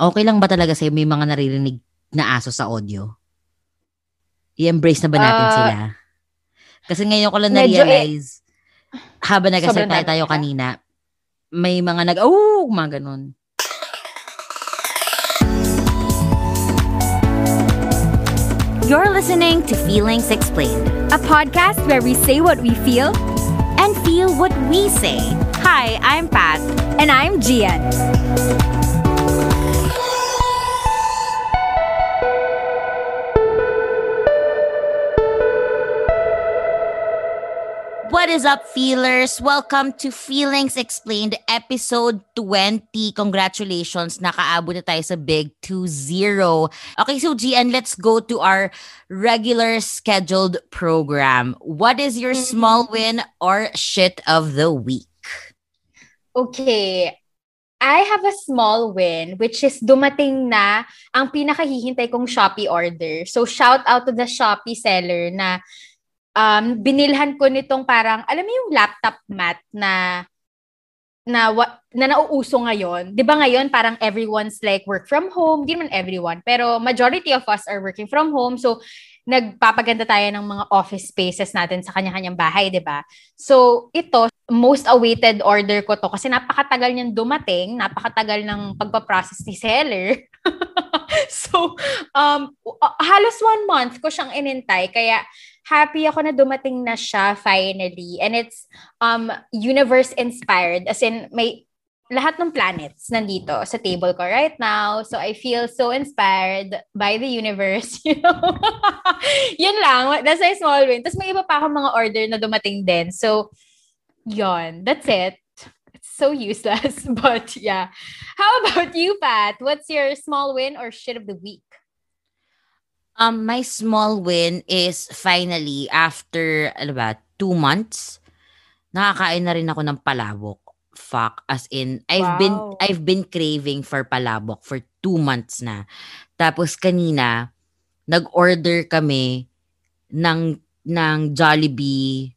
okay lang ba talaga sa'yo may mga naririnig na aso sa audio? I-embrace na ba natin uh, sila? Kasi ngayon ko lang na-realize, eh, habang nag-asay tayo kanina, may mga nag, oh, mga ganun. You're listening to Feelings Explained, a podcast where we say what we feel and feel what we say. Hi, I'm Pat. And I'm Gian. What is up, feelers? Welcome to Feelings Explained, episode 20. Congratulations, nakaabot na tayo sa big 2-0. Okay, so Gian, let's go to our regular scheduled program. What is your mm-hmm. small win or shit of the week? Okay, I have a small win which is dumating na ang pinakahihintay kong Shopee order. So shout out to the Shopee seller na um, binilhan ko nitong parang, alam mo yung laptop mat na na na nauuso ngayon. 'Di ba ngayon parang everyone's like work from home, hindi naman everyone, pero majority of us are working from home. So nagpapaganda tayo ng mga office spaces natin sa kanya-kanyang bahay, 'di ba? So ito most awaited order ko to kasi napakatagal niyang dumating, napakatagal ng pagpa-process ni seller. so um halos one month ko siyang inintay kaya happy ako na dumating na siya finally. And it's um universe inspired as in may lahat ng planets nandito sa table ko right now. So I feel so inspired by the universe, you know. yun lang. That's my small win. Tapos may iba pa akong mga order na dumating din. So, yon That's it. It's so useless. But yeah. How about you, Pat? What's your small win or shit of the week? Um, my small win is finally, after, ano ba, two months, nakakain na rin ako ng palabok. Fuck. As in, I've wow. been, I've been craving for palabok for two months na. Tapos kanina, nag-order kami ng, ng Jollibee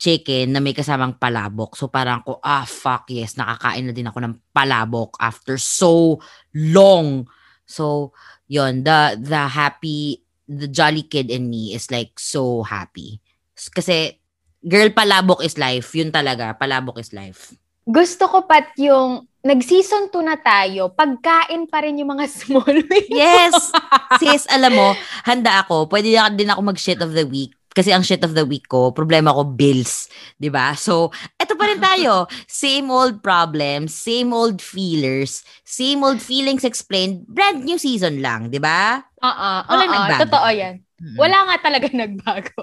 chicken na may kasamang palabok. So parang ko, ah, fuck yes, nakakain na din ako ng palabok after so long. So, yon the the happy the jolly kid in me is like so happy. Kasi girl palabok is life, yun talaga, palabok is life. Gusto ko pat yung nag-season 2 na tayo, pagkain pa rin yung mga small wins. yes! Sis, alam mo, handa ako. Pwede din ako mag-shit of the week kasi ang shit of the week ko, problema ko bills, 'di ba? So, eto pa rin tayo. Same old problems, same old feelers, same old feelings explained, brand new season lang, 'di ba? Oo, Wala uh nagbago. Totoo 'yan. Mm-hmm. Wala nga talaga nagbago.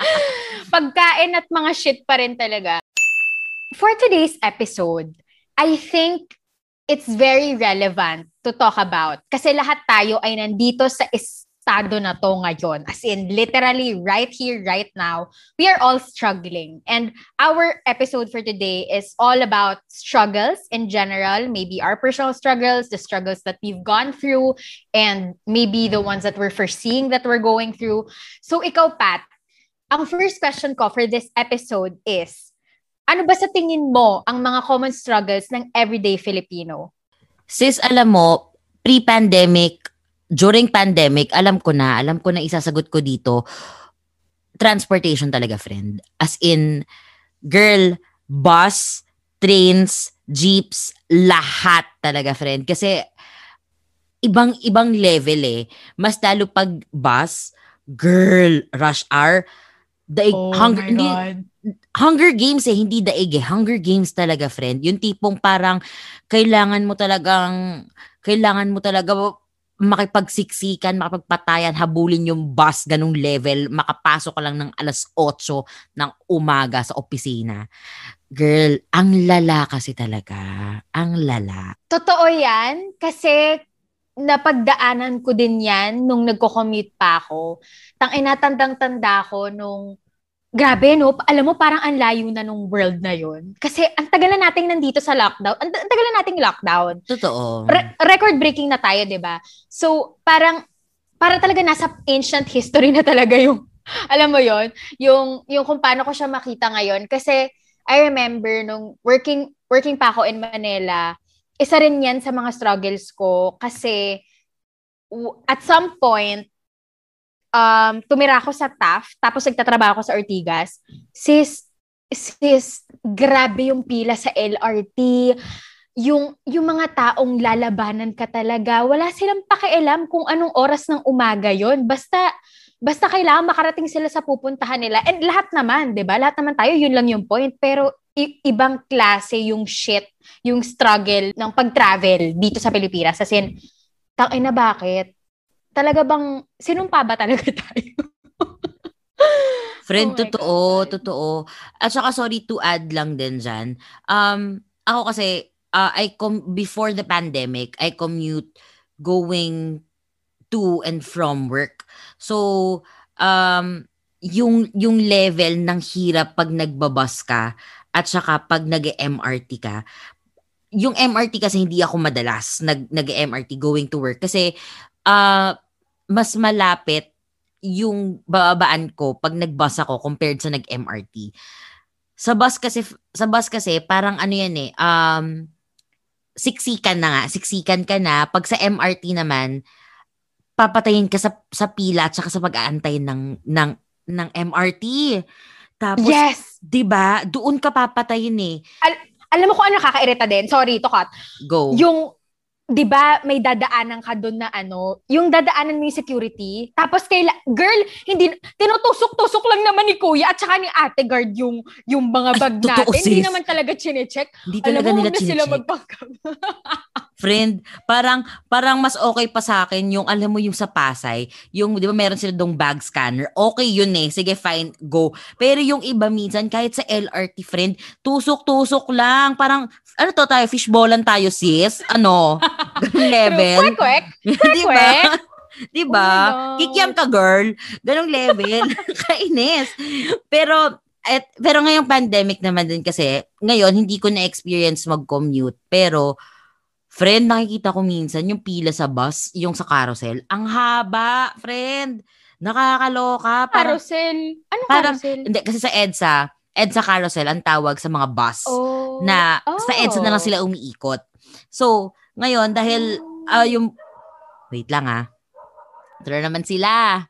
Pagkain at mga shit pa rin talaga. For today's episode, I think it's very relevant to talk about kasi lahat tayo ay nandito sa is estado na to ngayon. As in, literally, right here, right now, we are all struggling. And our episode for today is all about struggles in general, maybe our personal struggles, the struggles that we've gone through, and maybe the ones that we're foreseeing that we're going through. So, ikaw, Pat, ang first question ko for this episode is, ano ba sa tingin mo ang mga common struggles ng everyday Filipino? Sis, alam mo, pre-pandemic, during pandemic, alam ko na, alam ko na isasagot ko dito, transportation talaga, friend. As in, girl, bus, trains, jeeps, lahat talaga, friend. Kasi, ibang-ibang level eh. Mas lalo pag bus, girl, rush hour, daig, oh hunger, hindi, Hunger Games eh, hindi daig eh. Hunger Games talaga, friend. Yung tipong parang kailangan mo talagang, kailangan mo talaga makipagsiksikan, makipagpatayan, habulin yung bus, ganung level, makapasok ka lang ng alas 8 ng umaga sa opisina. Girl, ang lala kasi talaga. Ang lala. Totoo yan. Kasi napagdaanan ko din yan nung nagko-commute pa ako. Tang inatandang-tanda ko nung Grabe, no? Alam mo, parang ang layo na nung world na yon Kasi ang tagal na nating nandito sa lockdown. Ang, ang tagal na nating lockdown. Totoo. Re- record-breaking na tayo, di ba? So, parang, para talaga nasa ancient history na talaga yung, alam mo yon yung, yung kung paano ko siya makita ngayon. Kasi, I remember nung working, working pa ako in Manila, isa rin yan sa mga struggles ko kasi at some point, um, tumira ako sa TAF, tapos nagtatrabaho ako sa Ortigas. Sis, sis, grabe yung pila sa LRT. Yung, yung mga taong lalabanan ka talaga, wala silang pakialam kung anong oras ng umaga yon Basta, basta kailangan makarating sila sa pupuntahan nila. And lahat naman, di ba? Lahat naman tayo, yun lang yung point. Pero i- ibang klase yung shit, yung struggle ng pag-travel dito sa Pilipinas. As in, tang na bakit? Talaga bang, sinumpa ba talaga tayo? Friend, Oh totoo, God. totoo. At saka sorry to add lang din dyan. Um, ako kasi, uh, I com- before the pandemic, I commute going to and from work. So, um, yung, yung level ng hirap pag nagbabas ka at saka pag nag-MRT ka, yung MRT kasi hindi ako madalas nag nag-MRT going to work kasi uh, mas malapit yung bababaan ko pag nag-bus ako compared sa nag-MRT. Sa bus kasi sa bus kasi parang ano yan eh um siksikan na nga, siksikan ka na. Pag sa MRT naman papatayin ka sa sa pila at saka sa pag-aantay ng ng ng MRT. Tapos, yes! 'di ba? Doon ka papatayin eh. Alam mo kung ano nakakairita din? Sorry, to cut. Go. Yung, di ba, may dadaanan ka doon na ano, yung dadaanan mo yung security, tapos kaila, girl, hindi, tinutusok-tusok lang naman ni kuya at saka ni ate guard yung, yung mga bag Ay, totoo, natin. Hindi sis. naman talaga chinecheck. Hindi Alam talaga mo, nila na sila chinecheck. magpangkam. Friend, parang parang mas okay pa sa akin yung alam mo yung sa Pasay, yung 'di ba meron sila dong bag scanner. Okay yun eh. Sige fine, go. Pero yung iba minsan kahit sa LRT friend, tusok-tusok lang. Parang ano to tayo fishballan tayo sis? Ano? Level. Kwek-kwek. 'Di ba? 'Di ba? Oh. Kikiam ka girl. Ganong level. Kainis. Pero at, pero ngayong pandemic naman din kasi, ngayon hindi ko na-experience mag-commute. Pero, friend, nakikita ko minsan yung pila sa bus, yung sa carousel. Ang haba, friend. Nakakaloka. Parang, Carousel. Parang- carousel? hindi, kasi sa EDSA, EDSA carousel ang tawag sa mga bus Oh. na sa EDSA na lang Oh. sila umiikot. So, ngayon, dahil ah, yung, wait lang ah. Ito na naman sila.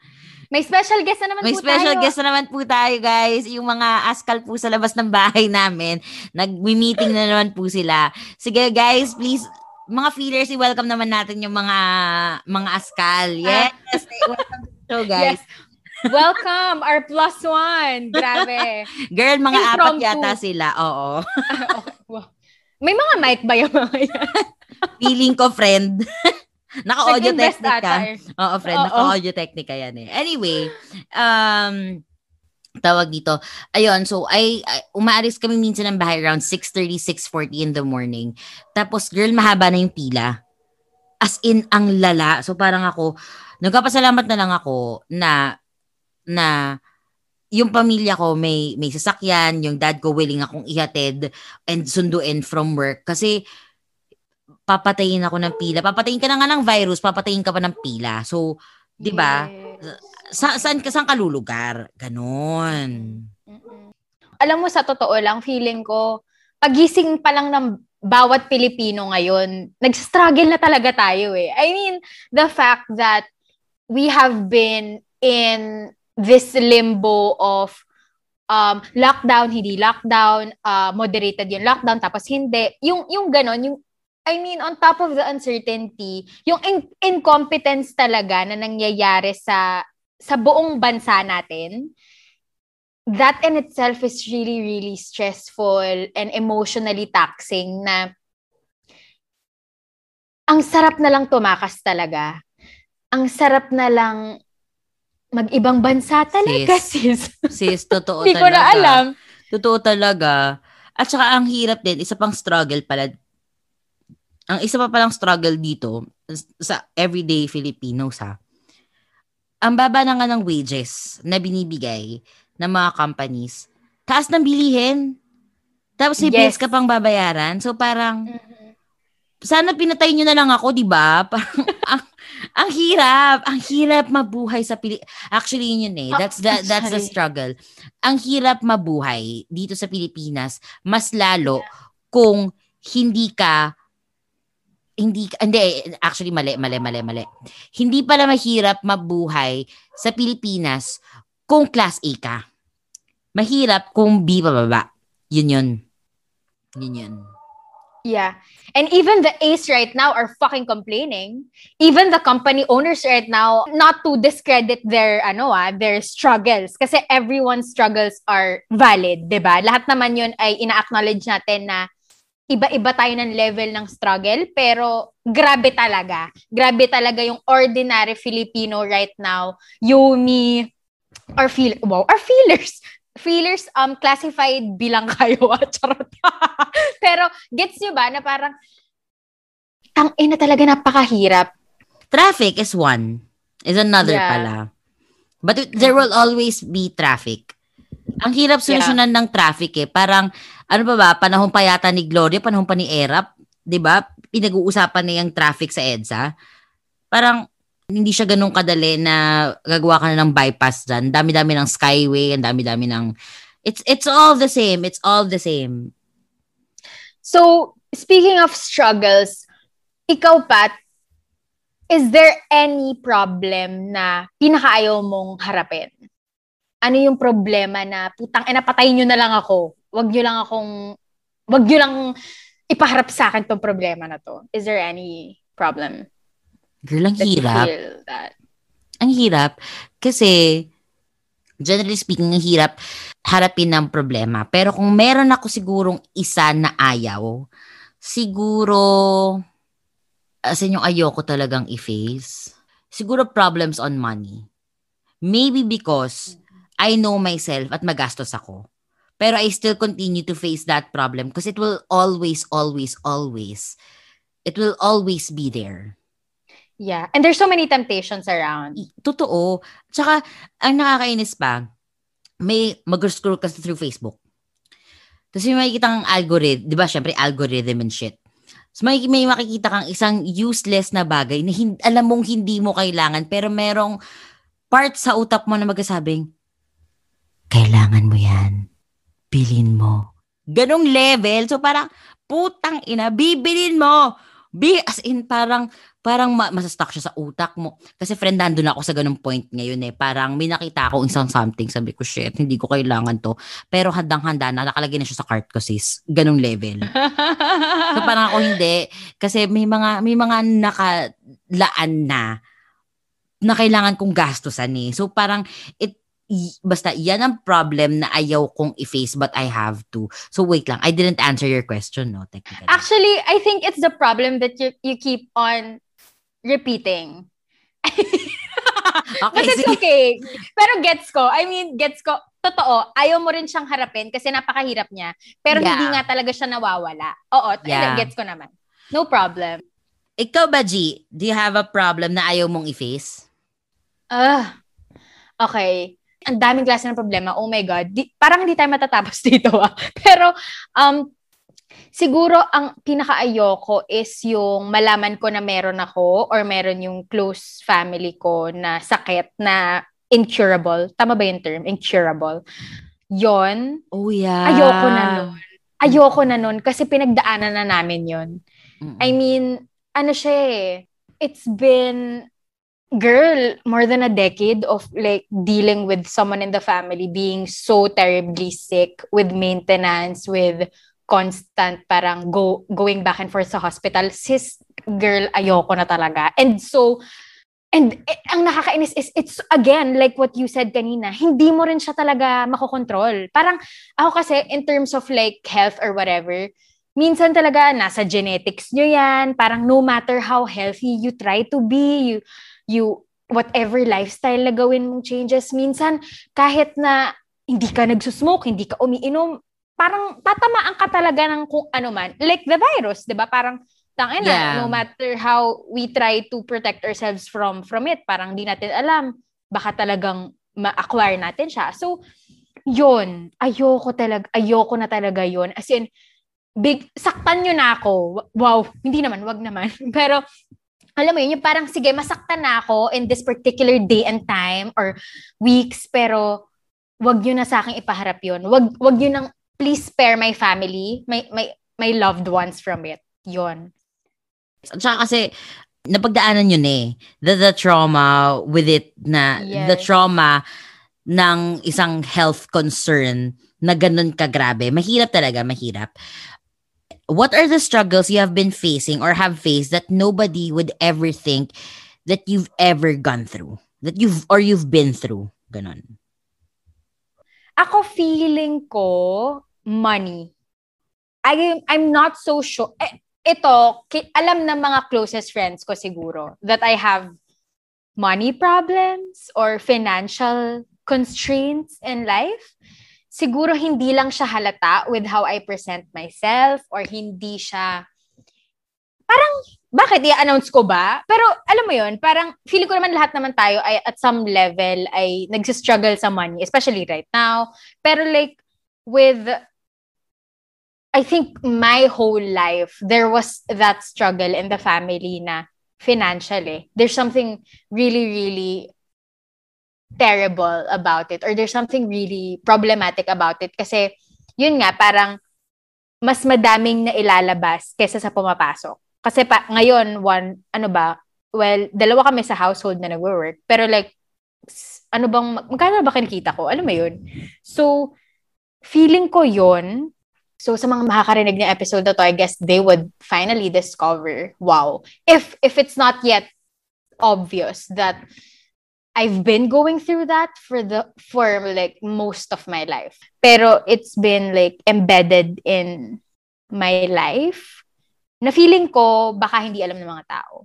May special guest na naman May po special tayo. guest na naman po tayo, guys. Yung mga askal po sa labas ng bahay namin. Nag-meeting na naman po sila. Sige, guys, please, mga feelers, i-welcome naman natin yung mga mga askal. Yes! welcome to the show, guys. Yes. Welcome, our plus one. Grabe. Girl, mga apat Impromptu. yata sila. Oo. wow. May mga mic ba yung mga yan? Feeling ko, friend. Naka-audio technica. eh. Oo, friend. Naka-audio technica yan eh. Anyway, um, tawag dito. Ayun, so ay, ay umaalis kami minsan ng bahay around 6.30, 6.40 in the morning. Tapos, girl, mahaba na yung pila. As in, ang lala. So, parang ako, nagpapasalamat na lang ako na, na, yung pamilya ko may may sasakyan, yung dad ko willing akong ihatid and sunduin from work kasi papatayin ako ng pila. Papatayin ka na nga ng virus, papatayin ka pa ng pila. So, 'di ba? Yes. Sa, saan saan ka lulugar? Ganon. Alam mo, sa totoo lang, feeling ko, pagising pa lang ng bawat Pilipino ngayon, nag-struggle na talaga tayo eh. I mean, the fact that we have been in this limbo of um, lockdown, hindi lockdown, uh, moderated yung lockdown, tapos hindi. Yung, yung ganon, yung, I mean, on top of the uncertainty, yung in- incompetence talaga na nangyayari sa sa buong bansa natin, that in itself is really, really stressful and emotionally taxing na ang sarap na lang tumakas talaga. Ang sarap na lang mag-ibang bansa talaga, sis. Sis, totoo Hindi talaga. ko na alam. Totoo talaga. At saka ang hirap din, isa pang struggle pala. Ang isa pa palang struggle dito sa everyday Filipinos ha. Ang baba na nga ng wages na binibigay ng mga companies. Taas ng bilihin. Tapos may Yes. ka pang babayaran. So parang, Mhm. sana pinatay nyo na lang ako, di ba? Parang, ang, ang hirap. Ang hirap mabuhay sa Pili... Actually, yun yun eh. That's the, that's the struggle. Ang hirap mabuhay dito sa Pilipinas, mas lalo kung hindi ka hindi, hindi, actually mali, mali, mali, mali. Hindi pala mahirap mabuhay sa Pilipinas kung class A ka. Mahirap kung B pababa. Yun yun. Yun yun. Yeah. And even the A's right now are fucking complaining. Even the company owners right now, not to discredit their, ano ah, their struggles. Kasi everyone's struggles are valid, di ba? Lahat naman yun ay ina-acknowledge natin na iba-iba tayo ng level ng struggle, pero grabe talaga. Grabe talaga yung ordinary Filipino right now. Yumi, or feel, wow, our feelers feelers um classified bilang kayo at charot. Pero gets niyo ba na parang tang ina talaga napakahirap. Traffic is one. Is another yeah. pala. But there will always be traffic. Ang hirap solusyonan yeah. ng traffic eh. Parang, ano ba ba, panahon pa yata ni Gloria, panahon pa ni Erap, di ba? Pinag-uusapan na yung traffic sa EDSA. Parang, hindi siya ganun kadali na gagawa ka na ng bypass dyan. Dami-dami ng skyway, ang dami-dami ng... It's, it's all the same. It's all the same. So, speaking of struggles, ikaw, Pat, is there any problem na pinakaayaw mong harapin? Ano yung problema na, putang ina, patayin nyo na lang ako. Wag nyo lang akong, wag nyo lang ipaharap sa akin tong problema na to. Is there any problem? Girl, ang hirap. Ang hirap. Kasi, generally speaking, ang hirap harapin ng problema. Pero kung meron ako sigurong isa na ayaw, siguro, as in yung ayoko talagang i-face, siguro problems on money. Maybe because I know myself at magastos ako. Pero I still continue to face that problem because it will always, always, always, it will always be there. Yeah. And there's so many temptations around. Totoo. Tsaka, ang nakakainis pa, may mag-scroll ka through Facebook. Tapos may makikita kang algorithm, di ba, syempre algorithm and shit. So may, may makikita kang isang useless na bagay na hin- alam mong hindi mo kailangan pero merong part sa utak mo na magkasabing, kailangan mo yan. Bilin mo. Ganong level. So parang, putang ina, bibilin mo. Be, as in, parang, parang ma- masastock siya sa utak mo. Kasi friend, nandun ako sa ganung point ngayon eh. Parang may nakita ako isang something, sabi ko, shit, hindi ko kailangan to. Pero handang-handa na, nakalagay na siya sa cart ko, sis. Ganung level. so parang ako hindi. Kasi may mga, may mga nakalaan na na kailangan kong gastusan eh. So parang it basta yan ang problem na ayaw kong i-face but I have to. So wait lang, I didn't answer your question, no? Technically. Actually, I think it's the problem that you you keep on repeating. okay, But it's sige. okay. Pero gets ko. I mean, gets ko. Totoo, ayaw mo rin siyang harapin kasi napakahirap niya. Pero yeah. hindi nga talaga siya nawawala. Oo, yeah. gets ko naman. No problem. Ikaw ba, G? Do you have a problem na ayaw mong i-face? Ah, uh, okay ang daming klase ng problema. Oh my God. Di, parang hindi tayo matatapos dito ah. Pero, um, siguro ang pinakaayoko is yung malaman ko na meron ako or meron yung close family ko na sakit na incurable. Tama ba yung term? Incurable. Yon. Oh yeah. Ayoko na nun. Ayoko na nun kasi pinagdaanan na namin yon. I mean, ano siya eh. It's been girl, more than a decade of like dealing with someone in the family being so terribly sick with maintenance, with constant parang go going back and forth sa hospital. Sis, girl, ayoko na talaga. And so, and eh, ang nakakainis is, it's again, like what you said kanina, hindi mo rin siya talaga makokontrol. Parang, ako kasi, in terms of like health or whatever, minsan talaga nasa genetics nyo yan. Parang no matter how healthy you try to be, you, you, whatever lifestyle na gawin mong changes, minsan kahit na hindi ka nagsusmoke, hindi ka umiinom, parang tatamaan ka talaga ng kung ano man. Like the virus, di ba? Parang, tangin na, yeah. no matter how we try to protect ourselves from from it, parang di natin alam, baka talagang ma-acquire natin siya. So, yun, ayoko talaga, ayoko na talaga yun. As in, big, saktan nyo na ako. Wow, hindi naman, wag naman. Pero, alam mo yun, yung parang, sige, masaktan na ako in this particular day and time or weeks, pero wag yun na sa akin ipaharap yun. Wag, wag yun nang, please spare my family, my, my, my loved ones from it. Yun. At saka kasi, napagdaanan yun eh. The, the trauma with it na, Yes. the trauma ng isang health concern na ganun kagrabe. Mahirap talaga, mahirap. What are the struggles you have been facing or have faced that nobody would ever think that you've ever gone through? That you've, or you've been through? Ganun. Ako feeling ko money. I I'm not so sure. Eh, ito, alam ng mga closest friends ko siguro that I have money problems or financial constraints in life. Siguro hindi lang siya halata with how I present myself or hindi siya parang bakit i-announce ko ba? Pero alam mo yun, parang feeling ko naman lahat naman tayo ay at some level ay nagsistruggle sa money, especially right now. Pero like with I think my whole life there was that struggle in the family na financially. There's something really really terrible about it or there's something really problematic about it kasi yun nga parang mas madaming na ilalabas kaysa sa pumapasok. Kasi pa, ngayon, one, ano ba, well, dalawa kami sa household na nagwo-work. Pero like, ano bang, magkano ba kinikita ko? Alam mo yun? So, feeling ko yun. So, sa mga makakarinig ng episode na to, I guess they would finally discover, wow, if if it's not yet obvious that I've been going through that for the for like most of my life. Pero it's been like embedded in my life na feeling ko baka hindi alam ng mga tao.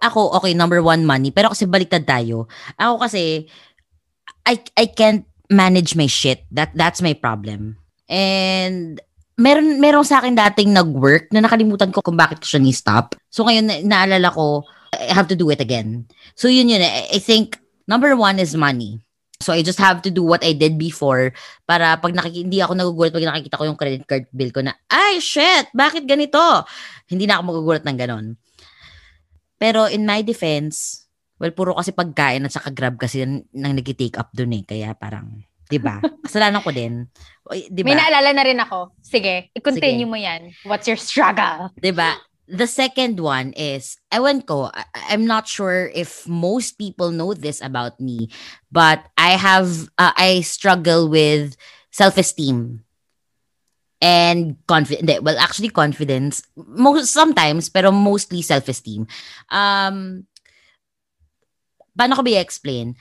Ako, okay, number one, money. Pero kasi baliktad tayo. Ako kasi, I, I can't manage my shit. That That's my problem. And, meron, meron sa akin dating nag-work na nakalimutan ko kung bakit ko siya ni-stop. So ngayon, na, naalala ko, I have to do it again. So yun yun, I, I think, number one is money. So I just have to do what I did before para pag nakiki- hindi ako nagugulat pag nakikita ko yung credit card bill ko na, ay shit, bakit ganito? Hindi na ako magugulat ng ganon. Pero in my defense, well, puro kasi pagkain at saka grab kasi nang, nag-take up dun eh. Kaya parang, di ba? Kasalanan ko din. Di May ba? naalala na rin ako. Sige, i-continue Sige. mo yan. What's your struggle? Di ba? The second one is, ewan ko, I- I'm not sure if most people know this about me, but I have, uh, I struggle with self-esteem and confidence. Well, actually confidence, most, sometimes, pero mostly self-esteem. Um, paano ko ba i-explain?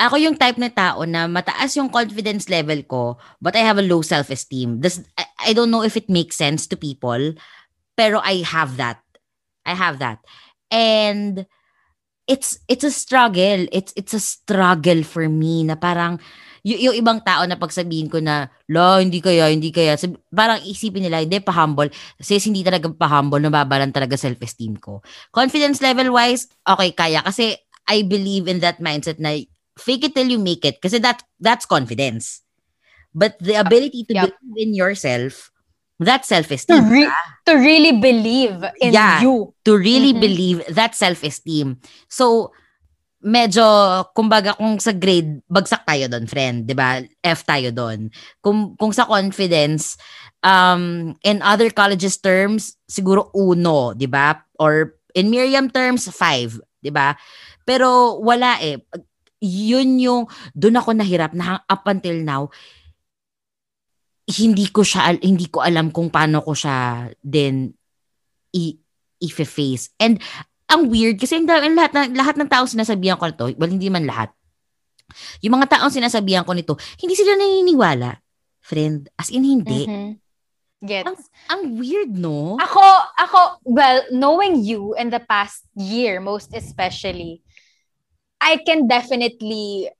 Ako yung type na tao na mataas yung confidence level ko, but I have a low self-esteem. This, I, I don't know if it makes sense to people, pero I have that. I have that. And it's it's a struggle. It's it's a struggle for me na parang y- yung ibang tao na pagsabihin ko na, la, hindi kaya, hindi kaya. Sab- parang isipin nila, hindi, pa-humble. Since hindi talaga pa-humble, nababalan talaga self-esteem ko. Confidence level-wise, okay, kaya. Kasi I believe in that mindset na fake it till you make it. Kasi that, that's confidence. But the ability to Yup. believe in yourself, that's To, self-esteem. re- to really believe in Yeah. you. to really Mhm. believe that self-esteem. So, medyo, kumbaga, kung sa grade, bagsak tayo doon, friend, di ba? F tayo doon. Kung, kung sa confidence, um, in other colleges terms, siguro uno, di ba? Or in Miriam terms, five, di ba? Pero wala eh. Yun yung, doon ako nahirap na up until now, hindi ko siya, hindi ko alam kung paano ko siya din i, i-face. And ang weird kasi yung, da- yung lahat, ng, lahat ng tao sinasabihan ko nito, well, hindi man lahat. Yung mga taong sinasabihan ko nito, hindi sila naniniwala. Friend, as in hindi. Mhm. Gets. Ang weird, no? Ako, ako, well, knowing you in the past year, most especially, I can definitely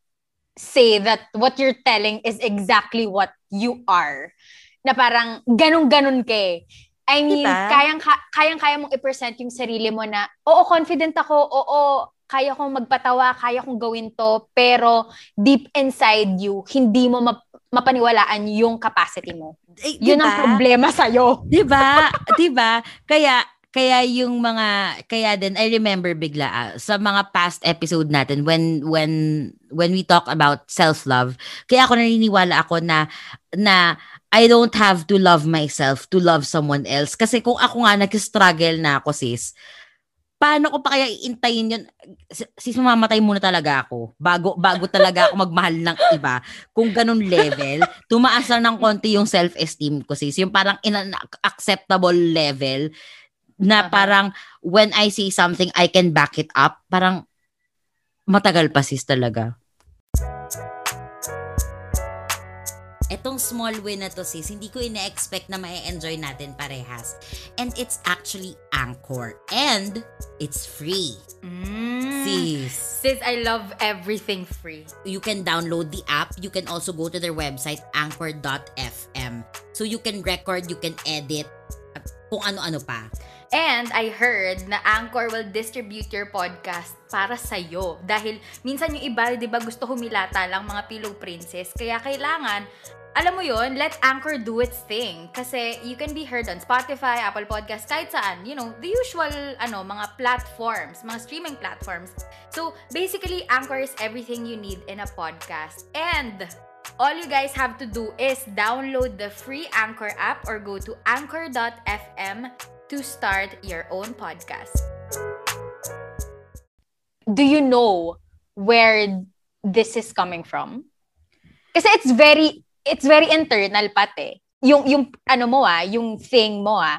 say that what you're telling is exactly what you are. Na parang ganun-ganun ka eh. I mean, Diba? kayang, kayang-kaya mong i-present yung sarili mo na, oo, confident ako, oo, kaya kong magpatawa, kaya kong gawin to, pero deep inside you, hindi mo map- mapaniwalaan yung capacity mo. Eh, Yun ang diba? problema sa'yo. 'Di ba? 'Di ba? Kaya kaya yung mga kaya din I remember bigla ah, sa mga past episode natin when when when we talk about self-love kaya ako naniniwala ako na na I don't have to love myself to love someone else. Kasi kung ako nga nag-struggle na ako, sis, paano ko pa kaya iintayin yun? Sis, mamamatay muna talaga ako. Bago, bago talaga ako magmahal ng iba. Kung ganun level, tumaas lang ng konti yung self-esteem ko, sis. Yung parang in an acceptable level na uh-huh. parang when I say something, I can back it up. Parang matagal pa, sis, talaga. Etong small win na to sis, hindi ko ina-expect na ma-enjoy natin parehas. And it's actually Anchor. And it's free. Mm. Sis. Sis, I love everything free. You can download the app. You can also go to their website, anchor.fm. So you can record, you can edit, kung ano-ano pa. And I heard na Anchor will distribute your podcast para sa'yo. Dahil minsan yung iba, di ba, gusto humilata lang mga pillow princess. Kaya kailangan alam mo yon let Anchor do its thing. Kasi you can be heard on Spotify, Apple Podcasts, kahit saan. You know, the usual, ano, mga platforms, mga streaming platforms. So, basically, Anchor is everything you need in a podcast. And, all you guys have to do is download the free Anchor app or go to anchor.fm to start your own podcast. Do you know where this is coming from? Kasi it's very it's very internal pati. Yung, yung, ano mo ah, yung thing mo ah,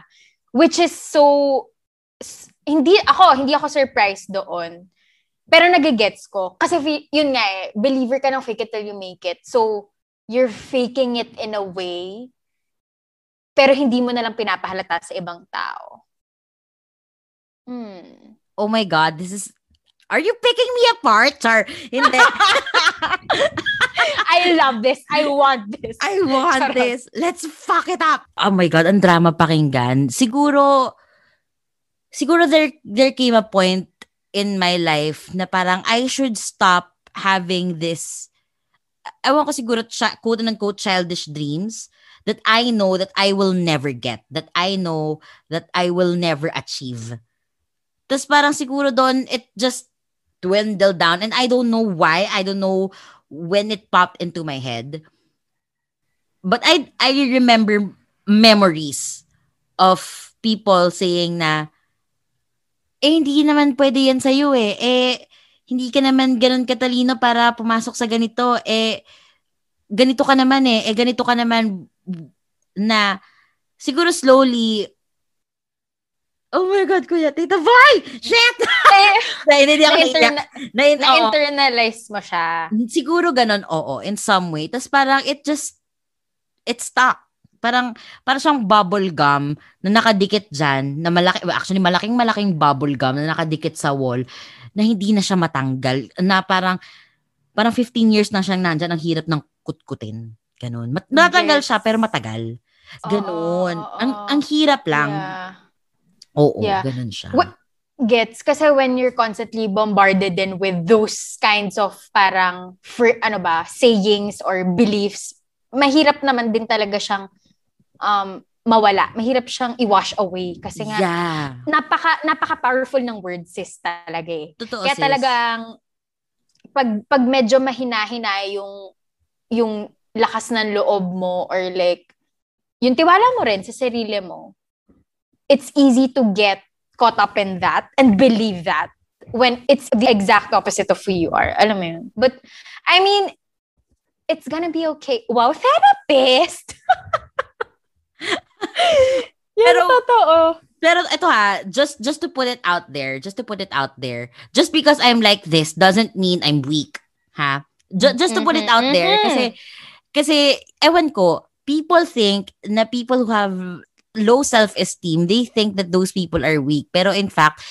which is so, hindi ako, hindi ako surprised doon. Pero nagigets ko. Kasi yun nga eh, believer ka ng fake it till you make it. So, you're faking it in a way, pero hindi mo na lang pinapahalata sa ibang tao. Hmm. Oh my God, this is Are you picking me apart, Char? Hindi. I love this. I want this. I want Charot. this. Let's fuck it up. Oh my God, ang drama pakinggan. Siguro, siguro there, there came a point in my life na parang I should stop having this, ewan ko siguro, quote-unquote childish dreams that I know that I will never get, that I know that I will never achieve. Tapos parang siguro doon, it just dwindle down and I don't know why. I don't know when it popped into my head. But I I remember memories of people saying na eh hindi naman pwede yan sa iyo eh. Eh hindi ka naman ganun katalino para pumasok sa ganito. Eh ganito ka naman eh. Eh ganito ka naman na siguro slowly Oh my God, Kuya Tita Boy! Shit! Na, hindi ako na, na, na-internalize mo siya. Siguro ganun, oo, in some way. Tapos parang it just, it stuck. Parang, parang siyang bubble gum na nakadikit dyan, na malaki, actually malaking malaking bubble gum na nakadikit sa wall, na hindi na siya matanggal. Na parang, parang 15 years na siyang nandyan, ang hirap ng kutkutin. Ganun. Mat- natanggal yes. siya, pero matagal. Ganun. Oh, oh, ang, ang hirap lang. Yeah Oo, yeah. ganun siya. What, gets kasi when you're constantly bombarded then with those kinds of parang free, ano ba sayings or beliefs mahirap naman din talaga siyang um mawala mahirap siyang i-wash away kasi nga yeah. napaka napaka powerful ng words sis talaga eh Totoo, kaya sis. talagang pag pag medyo mahina-hina yung yung lakas ng loob mo or like yung tiwala mo rin sa sarili mo it's easy to get caught up in that and believe that when it's the exact opposite of who you are. Alam mo yun? But, I mean, it's gonna be okay. Wow, therapist! Yan pero, totoo. Pero ito ha, just just to put it out there, just to put it out there, just because I'm like this doesn't mean I'm weak, ha? Just, just to put it out there kasi kasi ewan ko, people think na people who have low self-esteem, they think that those people are weak. Pero in fact,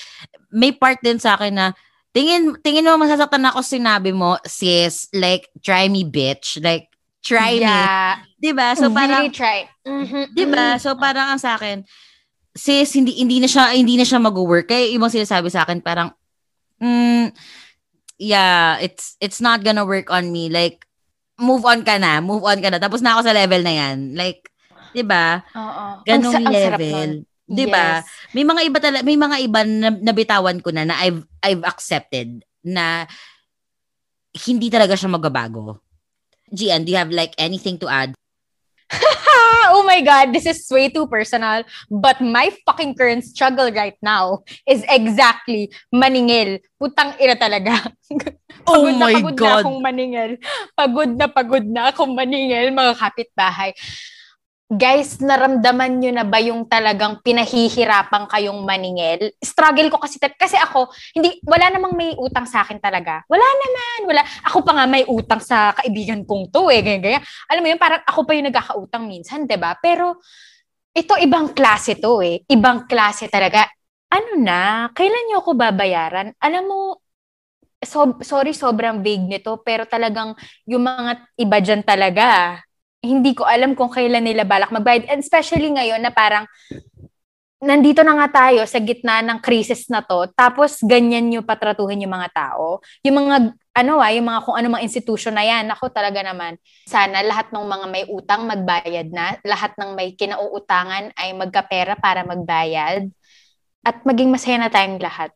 may part din sa akin na tingin tingin mo masasaktan ako sinabi mo, sis, like try me bitch, like try yeah. me. 'Di ba? So parang really try. Mm-hmm. 'Di ba? So parang ang sa akin, sis, hindi hindi na siya hindi na siya mag-work. Kaya yung mga sinasabi sa akin parang mm, yeah, it's it's not gonna work on me. Like move on ka na, move on ka na. Tapos na ako sa level na yan. Like 'Di ba? Oo. Ganong ang, level. 'Di ba? Yes. May mga iba talaga, may mga iba na nabitawan ko na na I've I've accepted na hindi talaga siya magbabago. Gian, do you have like anything to add? oh my God, this is way too personal. But my fucking current struggle right now is exactly maningil. Putang ina talaga. Oh pagod my na pagod God. na akong maningil. Pagod na pagod na akong maningil, mga kapitbahay. Guys, naramdaman nyo na ba yung talagang pinahihirapan kayong maningil? Struggle ko kasi, kasi ako, hindi, wala namang may utang sa akin talaga. Wala naman, wala. Ako pa nga may utang sa kaibigan kong to eh, ganyan, ganyan. Alam mo yun, parang ako pa yung nagkakautang minsan, 'di ba Pero, ito ibang klase to eh. Ibang klase talaga. Ano na, kailan nyo ako babayaran? Alam mo, so, sorry, sobrang vague nito, pero talagang yung mga iba dyan talaga, hindi ko alam kung kailan nila balak magbayad. And especially ngayon na parang nandito na nga tayo sa gitna ng crisis na to, tapos ganyan nyo patratuhin yung mga tao. Yung mga, ano ah, yung mga kung ano mga institution na yan, ako talaga naman, sana lahat ng mga may utang magbayad na, lahat ng may kinauutangan ay magkapera para magbayad, at maging masaya na tayong lahat.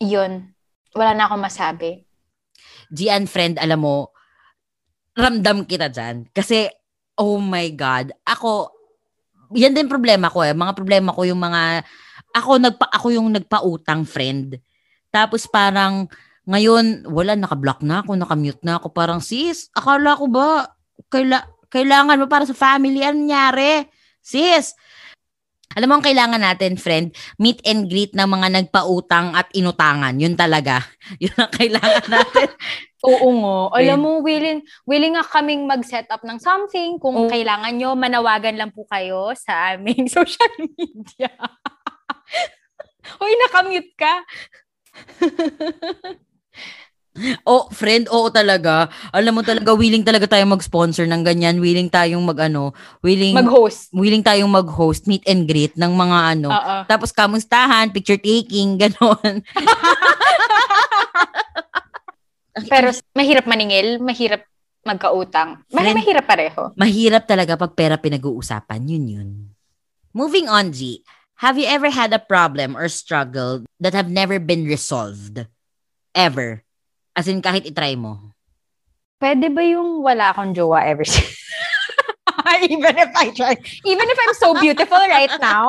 Yun. Wala na akong masabi. Gian friend, alam mo, ramdam kita dyan. Kasi, oh my God, ako, yan din problema ko eh. Mga problema ko yung mga, ako, nagpa, ako yung nagpautang friend. Tapos parang, ngayon, wala, nakablock na ako, nakamute na ako. Parang, sis, akala ko ba, kaila, kailangan mo para sa family, ano nangyari? Sis, alam mo ang kailangan natin, friend, meet and greet ng mga nagpautang at inutangan. Yun talaga. Yun ang kailangan natin. Oo nga. Alam mo, willing, willing nga kaming mag-set up ng something. Kung Oo. kailangan nyo, manawagan lang po kayo sa aming social media. Hoy, nakamute ka. Oh, friend, oo talaga. Alam mo talaga, willing talaga tayo mag-sponsor ng ganyan. Willing tayong mag-ano, willing, Mag-host. willing tayong mag-host, meet and greet ng mga ano. Oo. Tapos kamustahan, picture taking, ganon. Pero mahirap maningil, mahirap magkautang. Friend- mahirap pareho. Mahirap talaga pag pera pinag-uusapan. Yun yun. Moving on, G. Have you ever had a problem or struggle that have never been resolved? Ever? As in, kahit itry mo. Pwede ba yung wala akong jowa ever since? even if I try, even if I'm so beautiful right now,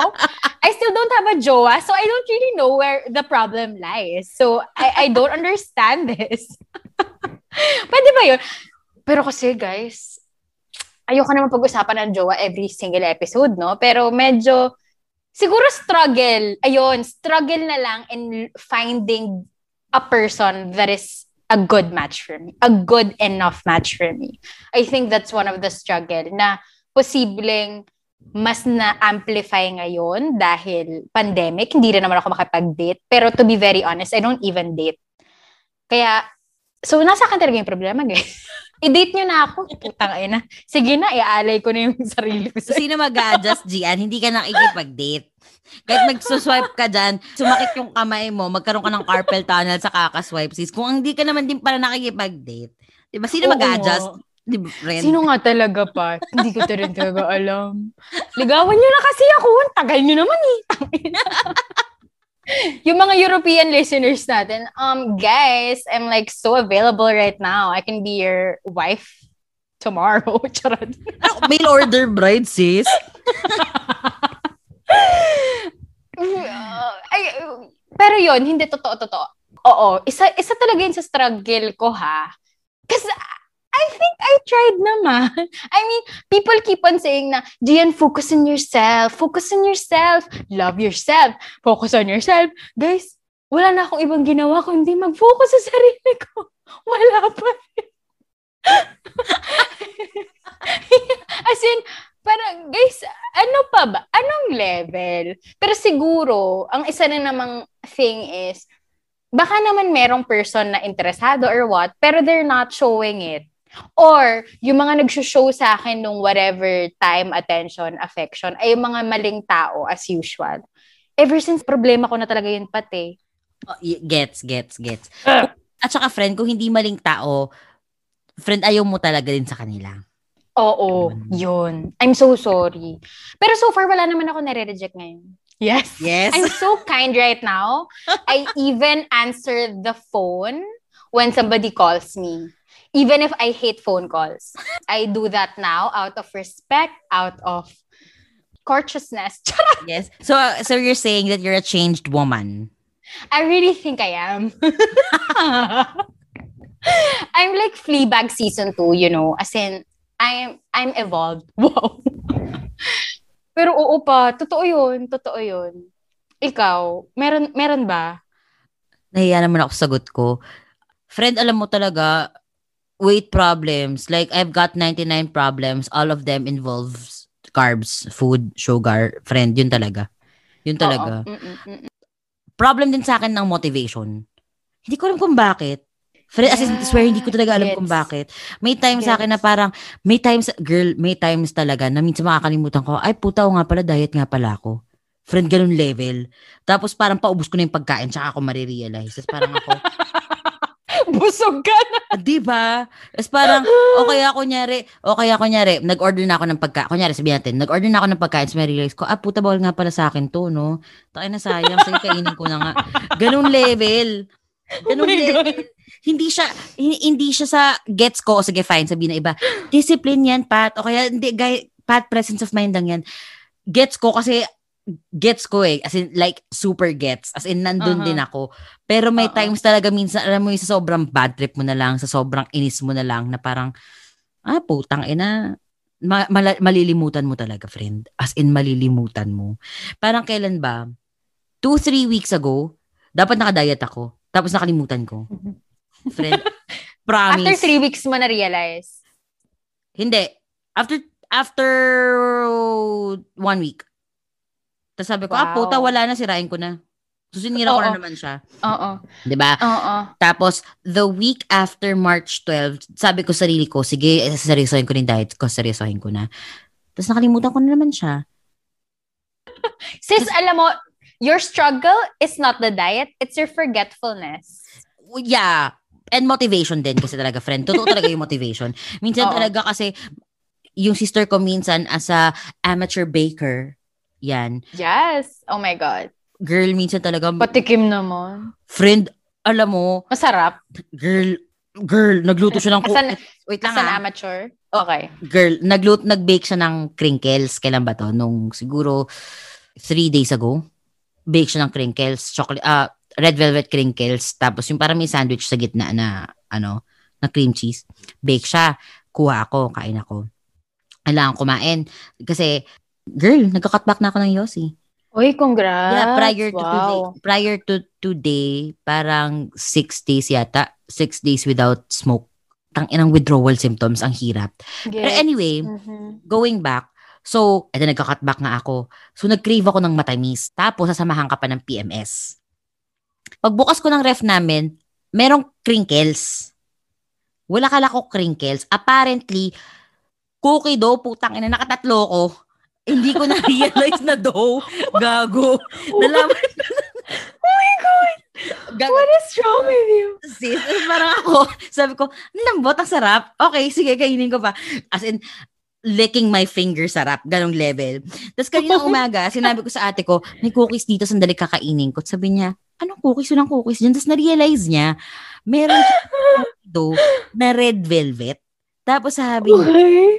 I still don't have a jowa, so I don't really know where the problem lies. So I, I don't understand this. Pwede ba yun? Pero kasi guys, ayoko naman pag-usapan ng jowa every single episode, no? Pero medyo, siguro struggle. Ayun, struggle na lang in finding a person that is a good match for me. A good enough match for me. I think that's one of the struggle na posibleng mas na-amplify ngayon dahil pandemic. Hindi rin naman ako makipag-date. Pero to be very honest, I don't even date. Kaya, so nasa akin talaga yung problema, guys. I-date nyo na ako. Putang ina. Sige na, iaalay ko na yung sarili ko sa Sino mag-adjust, Gian? Hindi ka nakikipag-date. Kahit magsuswipe ka dyan, sumakit yung kamay mo, magkaroon ka ng carpal tunnel sa kakaswipe, sis. Kung hindi ka naman din pala nakikipag-date, di ba? Sino Oo mag-adjust? Di ba, friend? Sino nga talaga pa? Hindi ko to rin talaga alam. Ligawan nyo na kasi ako. Ang Tagal nyo naman eh. Yung mga European listeners natin, um, guys, I'm like so available right now. I can be your wife tomorrow. Charot. Mail order bride, sis. Uh, ay, pero yon hindi totoo, totoo. Oo, isa, isa talaga yun sa struggle ko ha. Kasi I think I tried naman. I mean, people keep on saying na, Gian, focus on yourself. Focus on yourself. Love yourself. Focus on yourself. Guys, wala na akong ibang ginawa kundi mag-focus sa sarili ko. Wala pa rin. As in, parang, guys, ano pa ba? Anong level? Pero siguro, ang isa na namang thing is, baka naman merong person na interesado or what, pero they're not showing it. Or, yung mga nag-show sa akin nung whatever time, attention, affection, ay yung mga maling tao as usual. Ever since, problema ko na talaga yun pati. Oh, gets, gets, gets. Ah. At saka, friend, kung hindi maling tao, friend, ayaw mo talaga din sa kanila. Oo, yun. I'm so sorry. Pero so far, wala naman ako nare-reject ngayon. Yes. Yes. I'm so kind right now. I even answer the phone when somebody calls me. Even if I hate phone calls. I do that now out of respect, out of courteousness. Yes. So uh, so you're saying that you're a changed woman. I really think I am. I'm like Fleabag season 2, you know, as in I'm I'm evolved. Wow. Pero oo pa, totoo 'yun, totoo 'yun. Ikaw, meron meron ba? Nahiya naman ako sa sagot ko. Friend, alam mo talaga, weight problems. Like, I've got 99 problems. All of them involves carbs, food, sugar. Friend, yun talaga. Yun talaga. Oo. Mm-mm, mm-mm. Problem din sa akin ng motivation. Hindi ko alam kung bakit. Friend, as in, Yeah, swear, hindi ko talaga alam kung gets. bakit. May time sa akin na Gets. parang, may times, girl, may times talaga na minsan makakalimutan ko, ay puta, o nga pala, diet nga pala ako. Friend, ganun level. Tapos parang paubos ko na yung pagkain, tsaka ako marirealize. Tapos parang ako, Busog ka na. Di ba? Tapos parang, o kaya kunyari, o kaya kunyari, nag-order na ako ng pagkain. Kunyari, sabihin natin, nag-order na ako ng pagkain, so may realize ko, ah, puta, bawal nga pala sa akin to, no? Tayo na sayang, sige, kainin ko na nga. Ganun level. Ganun Oh level. God. Hindi siya, hi- hindi siya sa gets ko, o sige, fine, sabihin na iba, discipline yan, Pat. O kaya, hindi, guy, Pat, presence of mind lang yan. Gets ko kasi, gets ko eh. As in, like, super gets. As in, nandun Uh-huh. din ako. Pero may Oo. times talaga minsan, alam mo yung sa sobrang bad trip mo na lang, sa sobrang inis mo na lang, na parang, ah, putang ina, ma- mala- malilimutan mo talaga, friend. As in, malilimutan mo. Parang kailan ba? Two, three weeks ago, dapat nakadiet ako. Tapos nakalimutan ko. Friend, promise. After three weeks mo na-realize. Hindi. After, after one week. Tapos sabi ko, ah, Wow. puta, wala na, sirain ko na. So, sinira ko na naman siya. Oo. 'Di ba? Oo. Tapos, the week after March 12, sabi ko sa sarili ko, sige, seryosohin ko rin diet ko, seryosohin ko na. Tapos nakalimutan ko na naman siya. Sis, alam mo, your struggle is not the diet, it's your forgetfulness. Yeah. And motivation din kasi talaga, friend. Totoo talaga yung motivation. Minsan Oo. talaga kasi, yung sister ko minsan as a amateur baker, yan. Yes. Oh my God. Girl, minsan talaga, Patikim naman. friend, alam mo, Masarap. girl, girl, nagluto siya ng... As an, wait lang as an ah. amateur. Okay. girl, naglut nag-bake siya ng crinkles. Kailan ba to? Nung siguro three days ago. Bake siya ng crinkles, chocolate, ah, red velvet crinkles. Tapos yung parang may sandwich sa gitna na, ano, na cream cheese. Bake siya. Kuha ako, kain ako. Kailangan kumain. Kasi, girl, nagka-cut back na ako ng Yossi. Uy, congrats. Yeah, prior to wow. today, prior to today, parang six days yata. Six days without smoke. Tang inang withdrawal symptoms, ang hirap. Pero Yes. anyway, Mhm. going back, so, eto nagka-cut back nga ako. So, nag-crave ako ng matamis. Tapos, sasamahan ka pa ng PMS. Pagbukas ko ng ref namin, merong crinkles. Wala kala ko crinkles. Apparently, cookie dough, putang ina, nakatatlo ko. Hindi ko na-realize na dough. Gago. Nalaman. Oh my God! Gago. What is wrong with you? sis. Parang ako, sabi ko, "Ang lambot, ang sarap. Okay, sige, kainin ko pa. As in, licking my finger sarap, ganong level. Tapos kanina umaga, sinabi ko sa ate ko, may cookies dito, sandali kakainin ko. Sabi niya, anong cookies? Walang cookies dyan. Tapos na-realize niya, meron do na red velvet. Tapos sabi niya, Okay.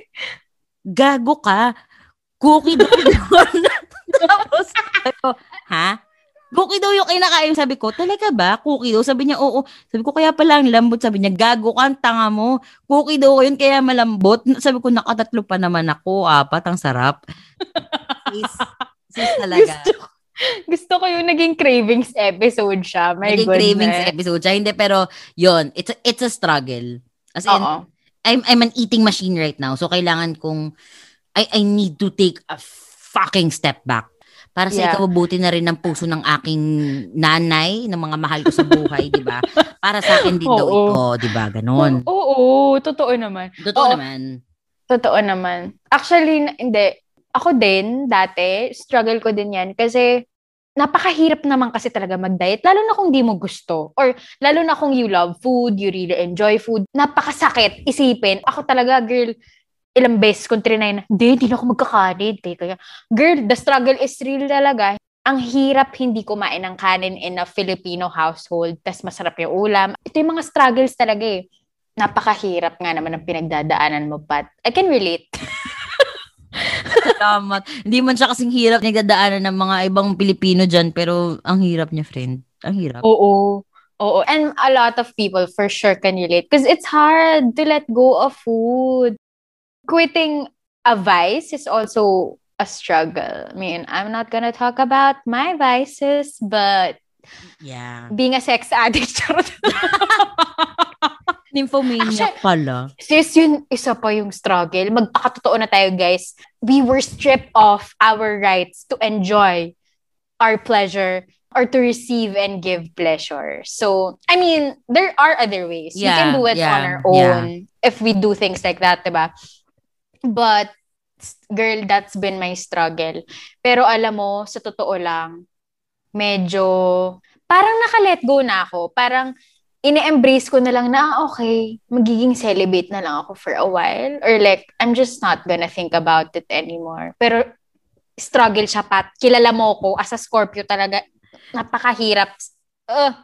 gago ka. Cookie daw yun. Tapos, sabi ko, ha? Cookie daw yung kinakain. Sabi ko, talaga ba? Cookie daw? Sabi niya, oo. Sabi ko, kaya pala ang lambot. Sabi niya, gago ka, ang tanga mo. Cookie daw yun, kaya malambot. Sabi ko, nakatatlo pa naman ako. Apat, ang sarap. Sis, sis talaga. Gusto, gusto ko yung naging cravings episode siya. My Naging goodness. cravings episode siya. Hindi, pero, yun, it's a, it's a struggle. As in. I'm I'm an eating machine right now. So kailangan kong I I need to take a fucking step back. Para sa Yeah. ikabubuti na rin ng puso ng aking nanay, ng mga mahal ko sa buhay, 'di ba? Para sa akin din daw Oo. ito, 'di ba? Ganon. Oo, totoo naman. Totoo Oo. naman. Totoo naman. Actually, hindi. Ako din, dati, struggle ko din yan. Kasi, napakahirap naman kasi talaga mag-diet. Lalo na kung di mo gusto. Or, lalo na kung you love food, you really enjoy food. Napakasakit isipin. Ako talaga, girl, ilang beses kong trinay na, hindi, hindi na ako magkakanin. Di, Kaya, girl, the struggle is real talaga. Ang hirap hindi kumain ng kanin in a Filipino household, tas masarap yung ulam. Ito yung mga struggles talaga eh. napakahirap nga naman ang pinagdadaanan mo, Pat. I can relate. Salamat. Hindi man siya kasing hirap nagdadaanan ng mga ibang Pilipino dyan, pero ang hirap niya, friend. Ang hirap. Oo. Oo. And a lot of people for sure can relate because it's hard to let go of food. Quitting a vice is also a struggle. I mean, I'm not gonna talk about my vices, but Yeah. being a sex addict. Nymphomaniac pala. Sis, yun, isa pa yung struggle. Magpakatotoo na tayo, guys. We were stripped of our rights to enjoy our pleasure or to receive and give pleasure. So, I mean, there are other ways. we Yeah, can do it yeah, on our own if we do things like that, diba? But, girl, that's been my struggle. Pero alam mo, sa totoo lang, medyo, parang naka-let go na ako. Parang, ine-embrace ko na lang na, ah, okay, magiging celibate na lang ako for a while. Or like, I'm just not gonna think about it anymore. Pero, struggle siya, Pat. Kilala mo ko, as a Scorpio talaga, napakahirap. Ugh.